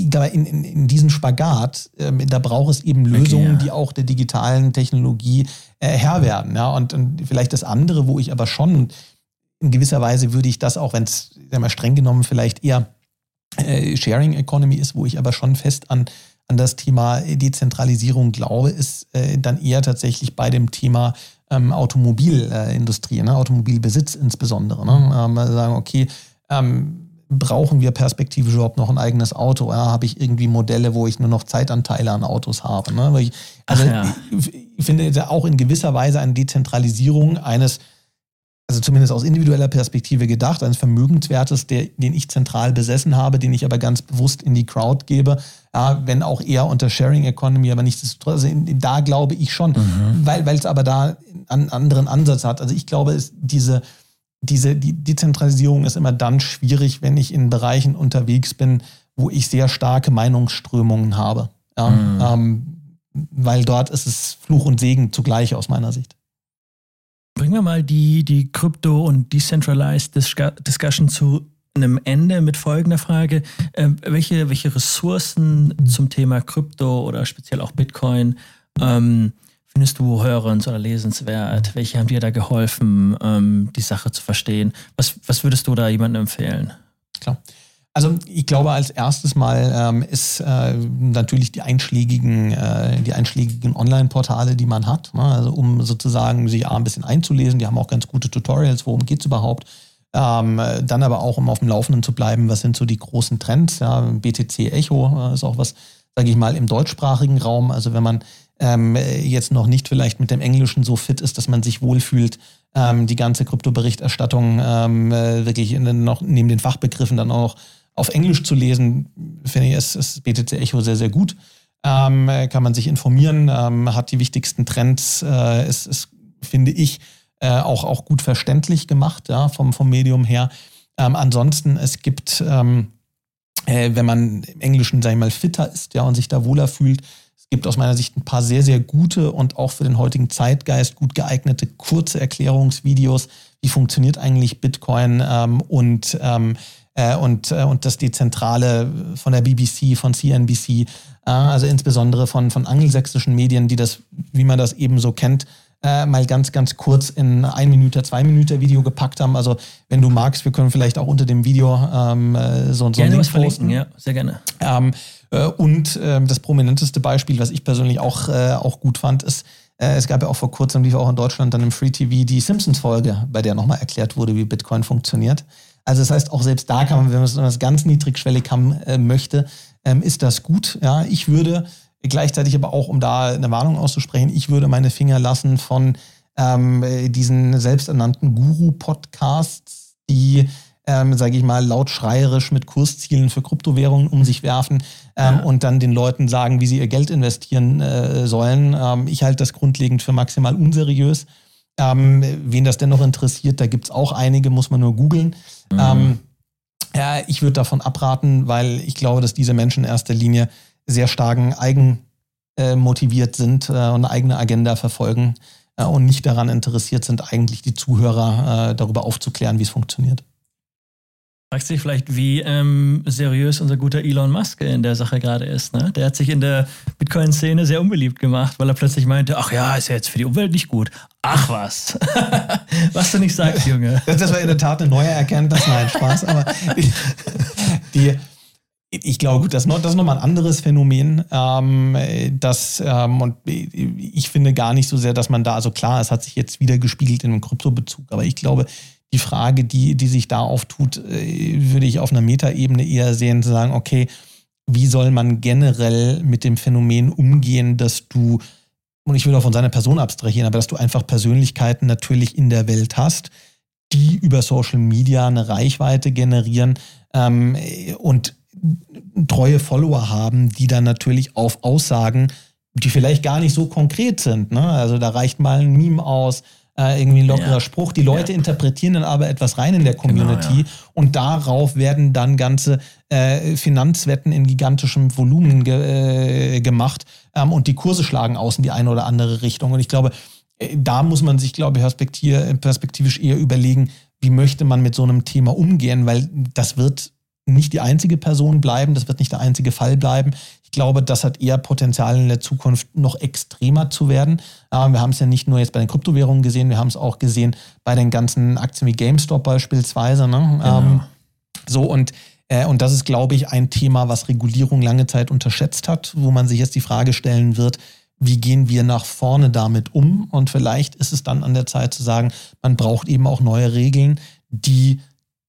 in, in, in diesen Spagat, ähm, da braucht es eben Lösungen, okay, ja. die auch der digitalen Technologie äh, Herr werden. Ja? Und, und vielleicht das andere, wo ich aber schon in gewisser Weise würde ich das auch, wenn es streng genommen vielleicht eher äh, Sharing Economy ist, wo ich aber schon fest an, an das Thema Dezentralisierung glaube, ist äh, dann eher tatsächlich bei dem Thema ähm, Automobilindustrie, ne? Automobilbesitz insbesondere. Ne? Mhm. Ähm, sagen, okay, ähm, brauchen wir perspektivisch überhaupt noch ein eigenes Auto? Ja, habe ich irgendwie Modelle, wo ich nur noch Zeitanteile an Autos habe? Ne? Ich, also ja. ich, finde auch in gewisser Weise eine Dezentralisierung eines also zumindest aus individueller Perspektive gedacht, eines Vermögenswertes, der, den ich zentral besessen habe, den ich aber ganz bewusst in die Crowd gebe, ja, wenn auch eher unter Sharing Economy, aber nichtsdestotrotz, also da glaube ich schon, mhm. weil es aber da einen anderen Ansatz hat. Also ich glaube, es, diese, diese die Dezentralisierung ist immer dann schwierig, wenn ich in Bereichen unterwegs bin, wo ich sehr starke Meinungsströmungen habe. Ja, mhm. ähm, weil dort ist es Fluch und Segen zugleich aus meiner Sicht. Bringen wir mal die, die Crypto- und Decentralized Discussion zu einem Ende mit folgender Frage. Ähm, welche, welche Ressourcen zum Thema Krypto oder speziell auch Bitcoin ähm, findest du hörens- oder lesenswert? Welche haben dir da geholfen, ähm, die Sache zu verstehen? Was, was würdest du da jemandem empfehlen? Klar. Also ich glaube, als erstes Mal ähm, ist äh, natürlich die einschlägigen, äh, die einschlägigen Online-Portale, die man hat, ne? also um sozusagen sich ein bisschen einzulesen. Die haben auch ganz gute Tutorials, worum geht es überhaupt. Ähm, dann aber auch, um auf dem Laufenden zu bleiben, was sind so die großen Trends. Ja? BTC Echo äh, ist auch was, sage ich mal, im deutschsprachigen Raum. Also wenn man ähm, jetzt noch nicht vielleicht mit dem Englischen so fit ist, dass man sich wohlfühlt, ähm, die ganze Kryptoberichterstattung ähm, äh, wirklich in, noch neben den Fachbegriffen dann auch auf Englisch zu lesen, finde ich, es, es BTC Echo sehr, sehr gut. Ähm, kann man sich informieren, ähm, hat die wichtigsten Trends, äh, ist, ist, finde ich, äh, auch, auch gut verständlich gemacht, ja, vom, vom Medium her. Ähm, ansonsten, es gibt, ähm, äh, wenn man im Englischen, sag ich mal, fitter ist, ja, und sich da wohler fühlt, gibt aus meiner Sicht ein paar sehr, sehr gute und auch für den heutigen Zeitgeist gut geeignete kurze Erklärungsvideos. Wie funktioniert eigentlich Bitcoin ähm, und ähm, äh, und, äh, und das die Zentrale von der BBC, von CNBC, äh, also insbesondere von, von angelsächsischen Medien, die das, wie man das eben so kennt, äh, mal ganz, ganz kurz in ein Minute, zwei Minuten Video gepackt haben. Also wenn du magst, wir können vielleicht auch unter dem Video ähm, äh, so, so gerne ein Link posten. Ja, sehr gerne. Ähm, äh, und äh, das prominenteste Beispiel, was ich persönlich auch, äh, auch gut fand, ist, äh, es gab ja auch vor kurzem, lief auch in Deutschland dann im Free TV die Simpsons-Folge, bei der nochmal erklärt wurde, wie Bitcoin funktioniert. Also das heißt, auch selbst da kann man, wenn man es ganz niedrigschwellig haben äh, möchte, ähm, ist das gut. Ja, ich würde gleichzeitig aber auch, um da eine Warnung auszusprechen, ich würde meine Finger lassen von ähm, diesen selbsternannten Guru-Podcasts, die ähm, sage ich mal, lautschreierisch mit Kurszielen für Kryptowährungen um sich werfen ähm, ja. und dann den Leuten sagen, wie sie ihr Geld investieren äh, sollen. Ähm, ich halte das grundlegend für maximal unseriös. Ähm, wen das dennoch interessiert, da gibt es auch einige, muss man nur googeln. Mhm. Ja, ich würde davon abraten, weil ich glaube, dass diese Menschen in erster Linie sehr starken eigen äh, motiviert sind äh, und eine eigene Agenda verfolgen äh, und nicht daran interessiert sind, eigentlich die Zuhörer äh, darüber aufzuklären, wie es funktioniert. Fragst dich vielleicht, wie ähm, seriös unser guter Elon Musk in der Sache gerade ist. Ne? Der hat sich in der Bitcoin-Szene sehr unbeliebt gemacht, weil er plötzlich meinte, ach ja, ist ja jetzt für die Umwelt nicht gut. Ach was. [laughs] was du nicht sagst, Junge. Das war in der Tat eine neue Erkenntnis. Nein, Spaß. Aber die, [laughs] die ich glaube, das, das ist nochmal ein anderes Phänomen. Ähm, das, ähm, und ich finde gar nicht so sehr, dass man da, also klar, es hat sich jetzt wieder gespiegelt in einem Kryptobezug, aber ich glaube, die Frage, die, die sich da auftut, äh, würde ich auf einer Metaebene eher sehen, zu sagen, okay, wie soll man generell mit dem Phänomen umgehen, dass du, und ich will auch von seiner Person abstrahieren, aber dass du einfach Persönlichkeiten natürlich in der Welt hast, die über Social Media eine Reichweite generieren ähm, und treue Follower haben, die dann natürlich auf Aussagen, die vielleicht gar nicht so konkret sind. Ne? Also da reicht mal ein Meme aus, äh, irgendwie ein lockerer ja. Spruch. Die Leute ja. interpretieren dann aber etwas rein in der Community genau, ja. und darauf werden dann ganze äh, Finanzwetten in gigantischem Volumen ge äh, gemacht ähm, und die Kurse schlagen aus in die eine oder andere Richtung. Und ich glaube, äh, da muss man sich, glaube ich, perspektivisch eher überlegen, wie möchte man mit so einem Thema umgehen, weil das wird nicht die einzige Person bleiben, das wird nicht der einzige Fall bleiben. Ich glaube, das hat eher Potenzial in der Zukunft noch extremer zu werden. wir haben es ja nicht nur jetzt bei den Kryptowährungen gesehen, wir haben es auch gesehen bei den ganzen Aktien wie GameStop beispielsweise. Ne? Genau. Ähm, so und äh, und das ist, glaube ich, ein Thema, was Regulierung lange Zeit unterschätzt hat, wo man sich jetzt die Frage stellen wird, wie gehen wir nach vorne damit um? Und vielleicht ist es dann an der Zeit zu sagen, man braucht eben auch neue Regeln, die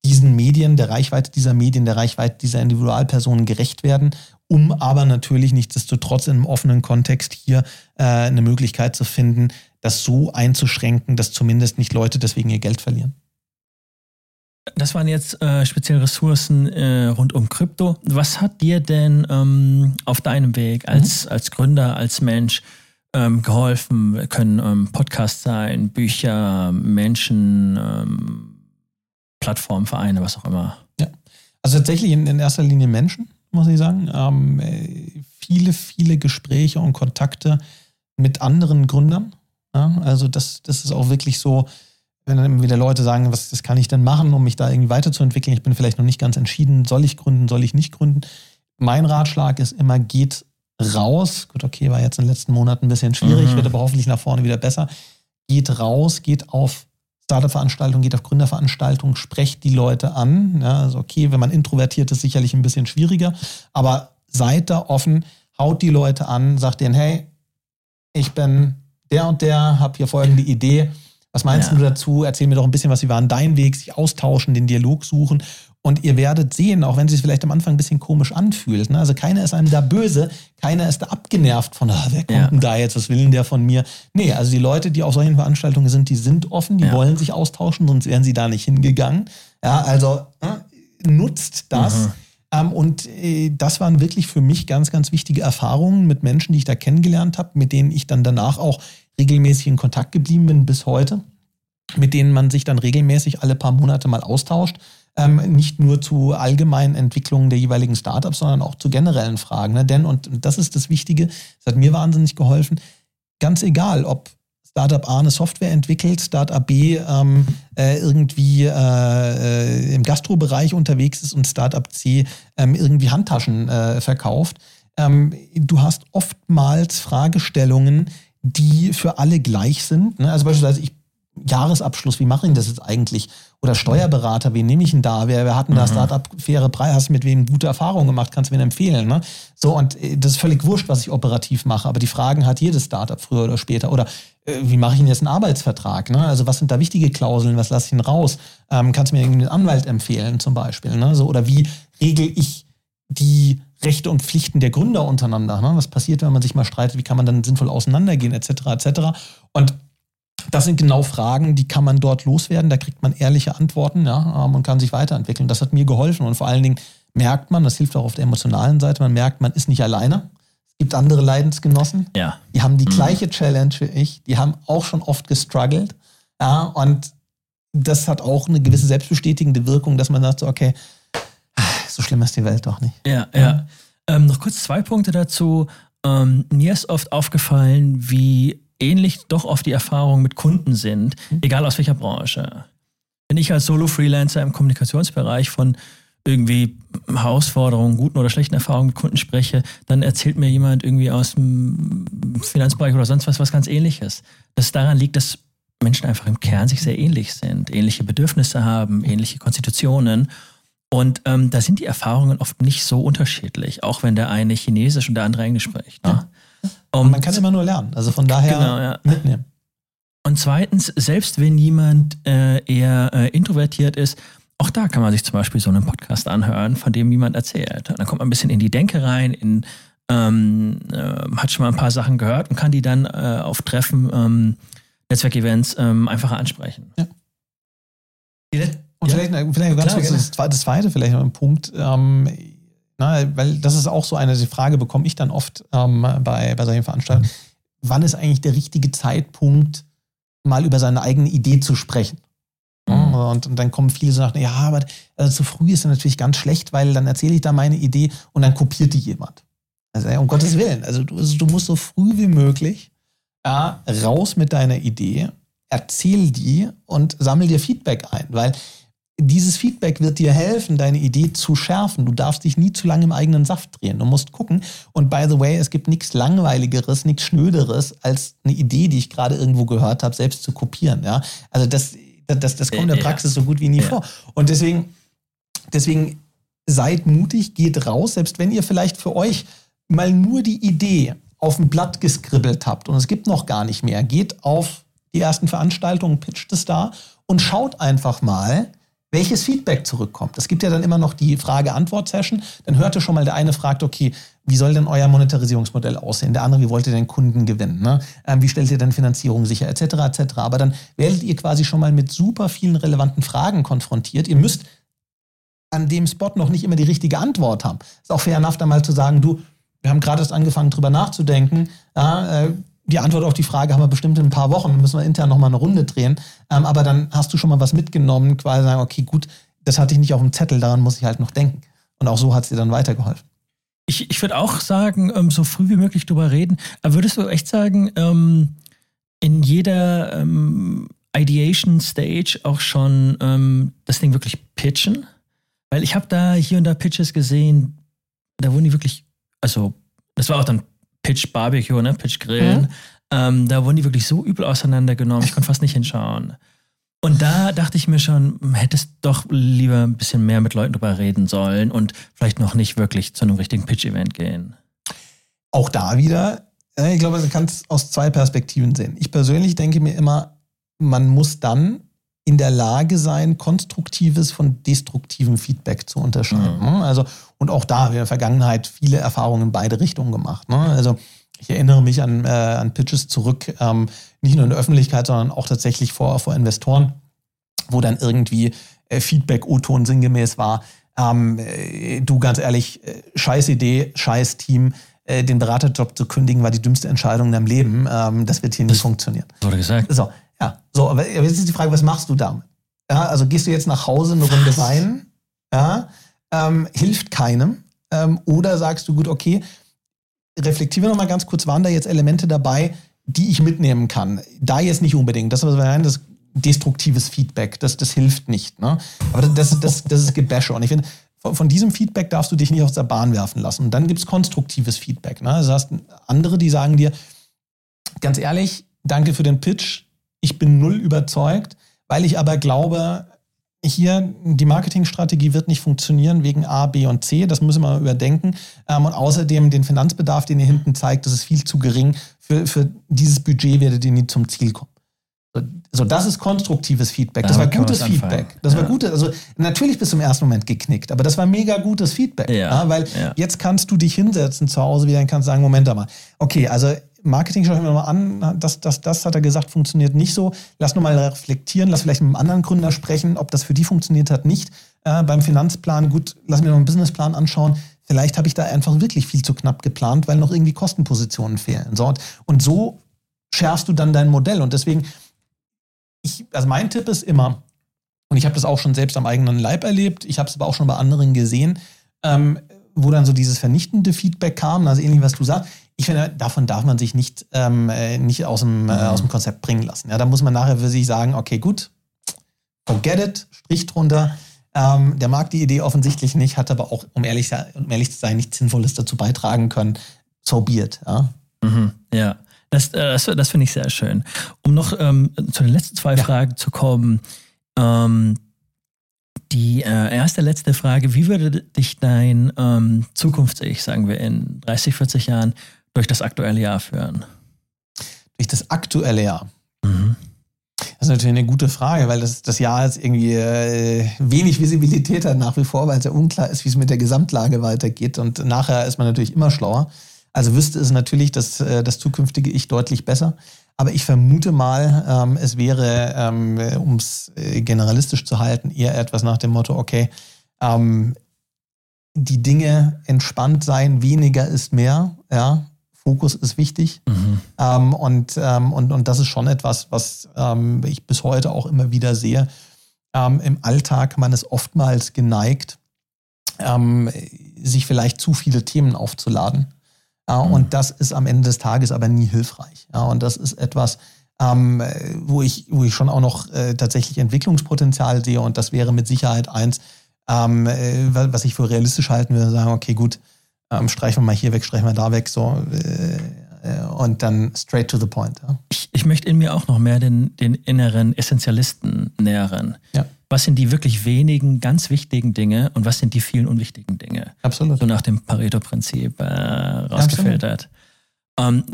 diesen Medien, der Reichweite dieser Medien, der Reichweite dieser Individualpersonen gerecht werden, um aber natürlich nichtsdestotrotz in einem offenen Kontext hier äh, eine Möglichkeit zu finden, das so einzuschränken, dass zumindest nicht Leute deswegen ihr Geld verlieren. Das waren jetzt äh, speziell Ressourcen äh, rund um Krypto. Was hat dir denn ähm, auf deinem Weg als, mhm. als Gründer, als Mensch ähm, geholfen? Können ähm, Podcasts sein, Bücher, Menschen, ähm, Plattformen, Vereine, was auch immer? Ja, also tatsächlich in, in erster Linie Menschen, muss ich sagen. Ähm, äh, viele, viele Gespräche und Kontakte mit anderen Gründern. Ja? Also das, das ist auch wirklich so wenn dann immer wieder Leute sagen, was das kann ich denn machen, um mich da irgendwie weiterzuentwickeln, ich bin vielleicht noch nicht ganz entschieden, soll ich gründen, soll ich nicht gründen. Mein Ratschlag ist immer, geht raus. Gut, okay, war jetzt in den letzten Monaten ein bisschen schwierig, mhm. wird aber hoffentlich nach vorne wieder besser. Geht raus, geht auf Startup-Veranstaltungen, geht auf Gründerveranstaltungen, sprecht die Leute an. Ja, also okay, wenn man introvertiert ist, sicherlich ein bisschen schwieriger, aber seid da offen, haut die Leute an, sagt denen, hey, ich bin der und der, habe hier folgende Idee was meinst ja. du dazu? Erzähl mir doch ein bisschen was. Wie war dein Weg? Sich austauschen, den Dialog suchen. Und ihr werdet sehen, auch wenn es sich vielleicht am Anfang ein bisschen komisch anfühlt. Ne? Also keiner ist einem da böse, keiner ist da abgenervt von, ah, wer kommt ja. denn da jetzt, was will denn der von mir? Nee, also die Leute, die auf solchen Veranstaltungen sind, die sind offen, die ja. wollen sich austauschen, sonst wären sie da nicht hingegangen. Ja, also äh, nutzt das. Mhm. Ähm, und äh, das waren wirklich für mich ganz, ganz wichtige Erfahrungen mit Menschen, die ich da kennengelernt habe, mit denen ich dann danach auch regelmäßig in Kontakt geblieben bin bis heute, mit denen man sich dann regelmäßig alle paar Monate mal austauscht. Ähm, nicht nur zu allgemeinen Entwicklungen der jeweiligen Startups, sondern auch zu generellen Fragen. Ne? Denn, und das ist das Wichtige, das hat mir wahnsinnig geholfen, ganz egal, ob Startup A eine Software entwickelt, Startup B ähm, äh, irgendwie äh, äh, im Gastrobereich unterwegs ist und Startup C ähm, irgendwie Handtaschen äh, verkauft. Ähm, du hast oftmals Fragestellungen, die für alle gleich sind. Ne? Also beispielsweise, ich Jahresabschluss, wie mache ich das jetzt eigentlich? Oder Steuerberater, wen nehme ich denn da? Wer, wer hat denn da mhm. Startup faire Preis? Hast du mit wem gute Erfahrungen gemacht? Kannst du mir empfehlen? Ne? So, und äh, das ist völlig wurscht, was ich operativ mache, aber die Fragen hat jedes Startup früher oder später. Oder äh, wie mache ich denn jetzt einen Arbeitsvertrag? Ne? Also was sind da wichtige Klauseln? Was lasse ich denn raus? Ähm, kannst du mir irgendeinen Anwalt empfehlen zum Beispiel? Ne? So, oder wie regel ich die Rechte und Pflichten der Gründer untereinander. Ne? Was passiert, wenn man sich mal streitet? Wie kann man dann sinnvoll auseinandergehen, etc. etc. Und das sind genau Fragen, die kann man dort loswerden. Da kriegt man ehrliche Antworten ja, ähm, und kann sich weiterentwickeln. Das hat mir geholfen. Und vor allen Dingen merkt man, das hilft auch auf der emotionalen Seite, man merkt, man ist nicht alleine. Es gibt andere Leidensgenossen. Ja. Die haben die mhm. gleiche Challenge wie ich. Die haben auch schon oft gestruggelt. Ja, und das hat auch eine gewisse selbstbestätigende Wirkung, dass man sagt, so, okay, so schlimm ist die Welt doch nicht. Ja, ja. ja. Ähm, noch kurz zwei Punkte dazu. Ähm, mir ist oft aufgefallen, wie ähnlich doch oft die Erfahrungen mit Kunden sind, mhm. egal aus welcher Branche. Wenn ich als Solo-Freelancer im Kommunikationsbereich von irgendwie Herausforderungen, guten oder schlechten Erfahrungen mit Kunden spreche, dann erzählt mir jemand irgendwie aus dem Finanzbereich oder sonst was was ganz ähnliches. Das daran liegt, dass Menschen einfach im Kern sich sehr ähnlich sind, ähnliche Bedürfnisse haben, ähnliche Konstitutionen und ähm, da sind die Erfahrungen oft nicht so unterschiedlich, auch wenn der eine Chinesisch und der andere Englisch spricht. Ne? Ja. Und man kann immer nur lernen. Also von daher genau, ja. mitnehmen. Und zweitens, selbst wenn jemand äh, eher äh, introvertiert ist, auch da kann man sich zum Beispiel so einen Podcast anhören, von dem jemand erzählt. Und dann kommt man ein bisschen in die Denke rein, in, ähm, äh, hat schon mal ein paar Sachen gehört und kann die dann äh, auf Treffen, ähm, Netzwerkevents ähm, einfacher ansprechen. Ja. Und ja. vielleicht, vielleicht ganz kurz das, das zweite, vielleicht noch ein Punkt, ähm, na, weil das ist auch so eine die Frage, bekomme ich dann oft ähm, bei, bei solchen Veranstaltungen. Wann ist eigentlich der richtige Zeitpunkt, mal über seine eigene Idee zu sprechen. Mhm. Und, und, dann kommen viele so nach, ja, aber also zu früh ist natürlich ganz schlecht, weil dann erzähle ich da meine Idee und dann kopiert die jemand. Also um Gottes Willen, also du, also du musst so früh wie möglich ja, raus mit deiner Idee, erzähl die und sammel dir Feedback ein, weil dieses Feedback wird dir helfen, deine Idee zu schärfen. Du darfst dich nie zu lange im eigenen Saft drehen. Du musst gucken. Und by the way, es gibt nichts Langweiligeres, nichts Schnöderes, als eine Idee, die ich gerade irgendwo gehört habe, selbst zu kopieren. Ja? Also das, das, das kommt in der Praxis so gut wie nie ja. vor. Und deswegen, deswegen seid mutig, geht raus, selbst wenn ihr vielleicht für euch mal nur die Idee auf ein Blatt geskribbelt habt und es gibt noch gar nicht mehr, geht auf die ersten Veranstaltungen, pitcht es da und schaut einfach mal, welches Feedback zurückkommt. Es gibt ja dann immer noch die Frage-Antwort-Session. Dann hörte schon mal der eine fragt, okay, wie soll denn euer Monetarisierungsmodell aussehen? Der andere, wie wollt ihr denn Kunden gewinnen? Ne? Ähm, wie stellt ihr denn Finanzierung sicher, etc., etc. Aber dann werdet ihr quasi schon mal mit super vielen relevanten Fragen konfrontiert. Ihr müsst an dem Spot noch nicht immer die richtige Antwort haben. Ist auch fair enough, da mal zu sagen, du, wir haben gerade erst angefangen, drüber nachzudenken. Ja, äh, die Antwort auf die Frage haben wir bestimmt in ein paar Wochen, müssen wir intern nochmal eine Runde drehen. Ähm, aber dann hast du schon mal was mitgenommen, quasi sagen, okay, gut, das hatte ich nicht auf dem Zettel, daran muss ich halt noch denken. Und auch so hat es dir dann weitergeholfen. Ich, ich würde auch sagen, ähm, so früh wie möglich drüber reden. Aber würdest du echt sagen, ähm, in jeder ähm, Ideation Stage auch schon das Ding wirklich pitchen? Weil ich habe da hier und da Pitches gesehen, da wurden die wirklich, also das war auch dann Pitch Barbecue, ne? Pitch Grillen. Mhm. Ähm, da wurden die wirklich so übel auseinandergenommen, ich konnte fast nicht hinschauen. Und da dachte ich mir schon, hättest doch lieber ein bisschen mehr mit Leuten drüber reden sollen und vielleicht noch nicht wirklich zu einem richtigen Pitch-Event gehen. Auch da wieder, ich glaube, man kann es aus zwei Perspektiven sehen. Ich persönlich denke mir immer, man muss dann in der Lage sein, konstruktives von destruktivem Feedback zu unterscheiden. Mhm. Ne? Also, und auch da haben wir in der Vergangenheit viele Erfahrungen in beide Richtungen gemacht. Ne? Also, ich erinnere mich an, äh, an Pitches zurück, ähm, nicht nur in der Öffentlichkeit, sondern auch tatsächlich vor, vor Investoren, wo dann irgendwie äh, Feedback O-Ton sinngemäß war, ähm, äh, du ganz ehrlich, äh, scheiß Idee, scheiß Team, äh, den Beraterjob zu kündigen, war die dümmste Entscheidung in deinem Leben. Ähm, das wird hier das nicht funktionieren. Wurde gesagt. So, ja, so, aber jetzt ist die Frage, was machst du damit? Ja, also gehst du jetzt nach Hause eine Runde weinen? Ja, ähm, hilft keinem. Ähm, oder sagst du, gut, okay, reflektiere noch mal ganz kurz, waren da jetzt Elemente dabei, die ich mitnehmen kann? Da jetzt nicht unbedingt. Das, was wir meinen, das destruktives Feedback, das, das hilft nicht. Ne? Aber das, das, das ist Gebäsche. Und ich finde, von, diesem Feedback darfst du dich nicht aus der Bahn werfen lassen. Und dann gibt es konstruktives Feedback. Ne? Also hast andere, die sagen dir, ganz ehrlich, danke für den Pitch, ich bin null überzeugt, weil ich aber glaube, hier die Marketingstrategie wird nicht funktionieren wegen A, B und C. Das müssen wir überdenken. Ähm, und außerdem den Finanzbedarf, den ihr hinten zeigt, das ist viel zu gering. Für, für dieses Budget werdet ihr nie zum Ziel kommen. So, das ist konstruktives Feedback. Das Damit war gutes Feedback. Das ja. war gutes. Also natürlich bist du im ersten Moment geknickt, aber das war mega gutes Feedback. Ja. Ja, weil jetzt kannst du dich hinsetzen zu Hause wieder und kannst sagen, Moment mal. Okay, also Marketing schaue ich mir mal an, das, das, das hat er gesagt, funktioniert nicht so. Lass nur mal reflektieren, lass vielleicht mit einem anderen Gründer sprechen, ob das für die funktioniert hat, nicht. Äh, beim Finanzplan, gut, lass mir noch einen Businessplan anschauen. Vielleicht habe ich da einfach wirklich viel zu knapp geplant, weil noch irgendwie Kostenpositionen fehlen. So, und, und so schärfst du dann dein Modell. Und deswegen, ich, also mein Tipp ist immer, und ich habe das auch schon selbst am eigenen Leib erlebt, ich habe es aber auch schon bei anderen gesehen, ähm, wo dann so dieses vernichtende Feedback kam, also ähnlich was du sagst, ich finde, davon darf man sich nicht, ähm, äh, nicht aus, dem, äh, aus dem Konzept bringen lassen. Ja, da muss man nachher für sich sagen, okay, gut, forget it, Strich drunter. Ähm, der mag die Idee offensichtlich nicht, hat aber auch, um ehrlich, um ehrlich zu sein, nichts Sinnvolles dazu beitragen können. So be it. Ja. Mhm, ja. Das, äh, das, das finde ich sehr schön. Um noch ähm, zu den letzten zwei ja. Fragen zu kommen. Ähm, die äh, erste, letzte Frage, wie würde dich dein ähm, Zukunfts-Ich, sagen wir, in 30, 40 Jahren durch das aktuelle Jahr führen? Durch das aktuelle Jahr? Mhm. Das ist natürlich eine gute Frage, weil das, das Jahr jetzt irgendwie äh, wenig Visibilität hat nach wie vor, weil es ja unklar ist, wie es mit der Gesamtlage weitergeht. Und nachher ist man natürlich immer schlauer. Also wüsste es natürlich dass äh, das zukünftige Ich deutlich besser. Aber ich vermute mal, ähm, es wäre, ähm, um es äh, generalistisch zu halten, eher etwas nach dem Motto, okay, ähm, die Dinge entspannt sein, weniger ist mehr, ja, Fokus ist wichtig. Mhm. Ähm, und, ähm, und, und das ist schon etwas, was ähm, ich bis heute auch immer wieder sehe. Ähm, Im Alltag man ist oftmals geneigt, ähm, sich vielleicht zu viele Themen aufzuladen. Ja, mhm. Und das ist am Ende des Tages aber nie hilfreich. Ja, und das ist etwas, ähm, wo, ich, wo ich schon auch noch äh, tatsächlich Entwicklungspotenzial sehe. Und das wäre mit Sicherheit eins, äh, was ich für realistisch halten würde, sagen, okay, gut, ähm, streichen wir mal hier weg, streichen wir da weg, so äh, äh, und dann straight to the point. Ja. Ich, ich möchte in mir auch noch mehr den, den inneren Essentialisten nähren. Ja. Was sind die wirklich wenigen ganz wichtigen Dinge und was sind die vielen unwichtigen Dinge? Absolut. So nach dem Pareto-Prinzip äh, rausgefiltert. Um, ähm,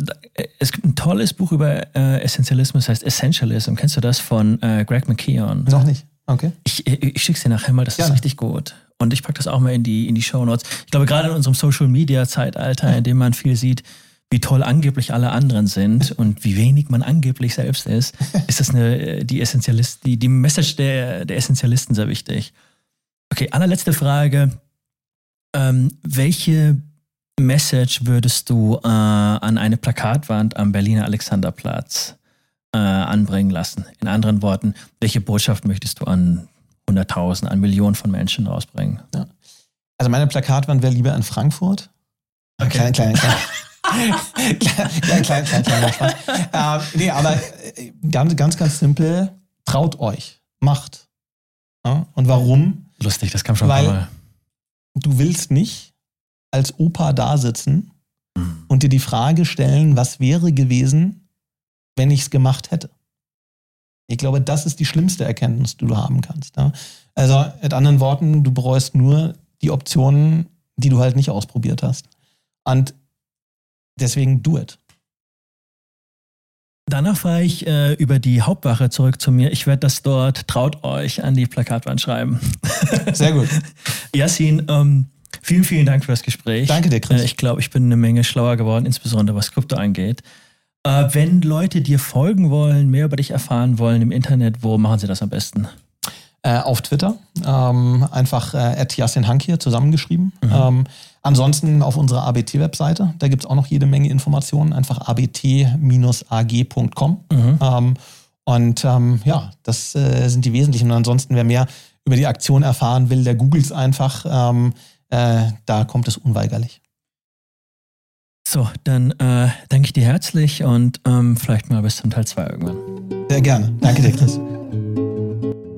es gibt ein tolles Buch über äh, Essentialismus, heißt Essentialism. Kennst du das von äh, Greg McKeown? Noch nicht. Okay. Ich, ich, ich schicke dir nachher mal, das Gerne. ist richtig gut. Und ich packe das auch mal in die, in die Show Notes. Ich glaube, gerade in unserem Social Media Zeitalter, in dem man viel sieht, wie toll angeblich alle anderen sind [laughs] und wie wenig man angeblich selbst ist, ist das eine, die Essentialist, die, die Message der, der Essentialisten sehr wichtig. Okay, allerletzte Frage. Ähm, welche Message würdest du äh, an eine Plakatwand am Berliner Alexanderplatz äh, anbringen lassen? In anderen Worten, welche Botschaft möchtest du an 100.000, an Millionen von Menschen rausbringen? Ja. Also meine Plakatwand wäre lieber in Frankfurt. Okay. Klein, klein, klein. [laughs] klein, klein, klein, klein, Spaß. Ähm, nee, aber äh, ganz, ganz, ganz simpel, traut euch, macht. Ja? Und warum? Lustig, das kam schon Weil mal. Du willst nicht als Opa da sitzen mhm. und dir die Frage stellen, was wäre gewesen, wenn ich es gemacht hätte. Ich glaube, das ist die schlimmste Erkenntnis, die du haben kannst. Ja? Also mit anderen Worten, du bereust nur die Optionen, die du halt nicht ausprobiert hast. Und Deswegen do it. Danach fahre ich äh, über die Hauptwache zurück zu mir. Ich werde das dort, traut euch, an die Plakatwand schreiben. [laughs] Sehr gut. Yassin, ähm, vielen, vielen Dank für das Gespräch. Danke dir, Chris. Äh, ich glaube, ich bin eine Menge schlauer geworden, insbesondere was Krypto angeht. Äh, wenn Leute dir folgen wollen, mehr über dich erfahren wollen im Internet, wo machen sie das am besten? Äh, auf Twitter. Ähm, einfach äh, Yassin Hank hier zusammengeschrieben. Mhm. Ähm, ansonsten auf unserer ABT-Webseite. Da gibt es auch noch jede Menge Informationen. Einfach abt-ag.com. Mhm. Ähm, und ähm, ja, das äh, sind die wesentlichen. Und ansonsten, wer mehr über die Aktion erfahren will, der googelt einfach. Ähm, äh, da kommt es unweigerlich. So, dann äh, danke ich dir herzlich und ähm, vielleicht mal bis zum Teil 2 irgendwann. Sehr gerne. Danke dir, Chris.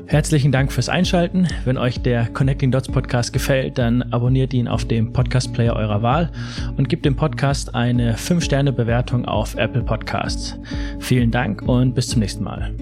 Herzlichen Dank fürs Einschalten. Wenn euch der Connecting Dots Podcast gefällt, dann abonniert ihn auf dem Podcast Player eurer Wahl und gebt dem Podcast eine 5-Sterne-Bewertung auf Apple Podcasts. Vielen Dank und bis zum nächsten Mal.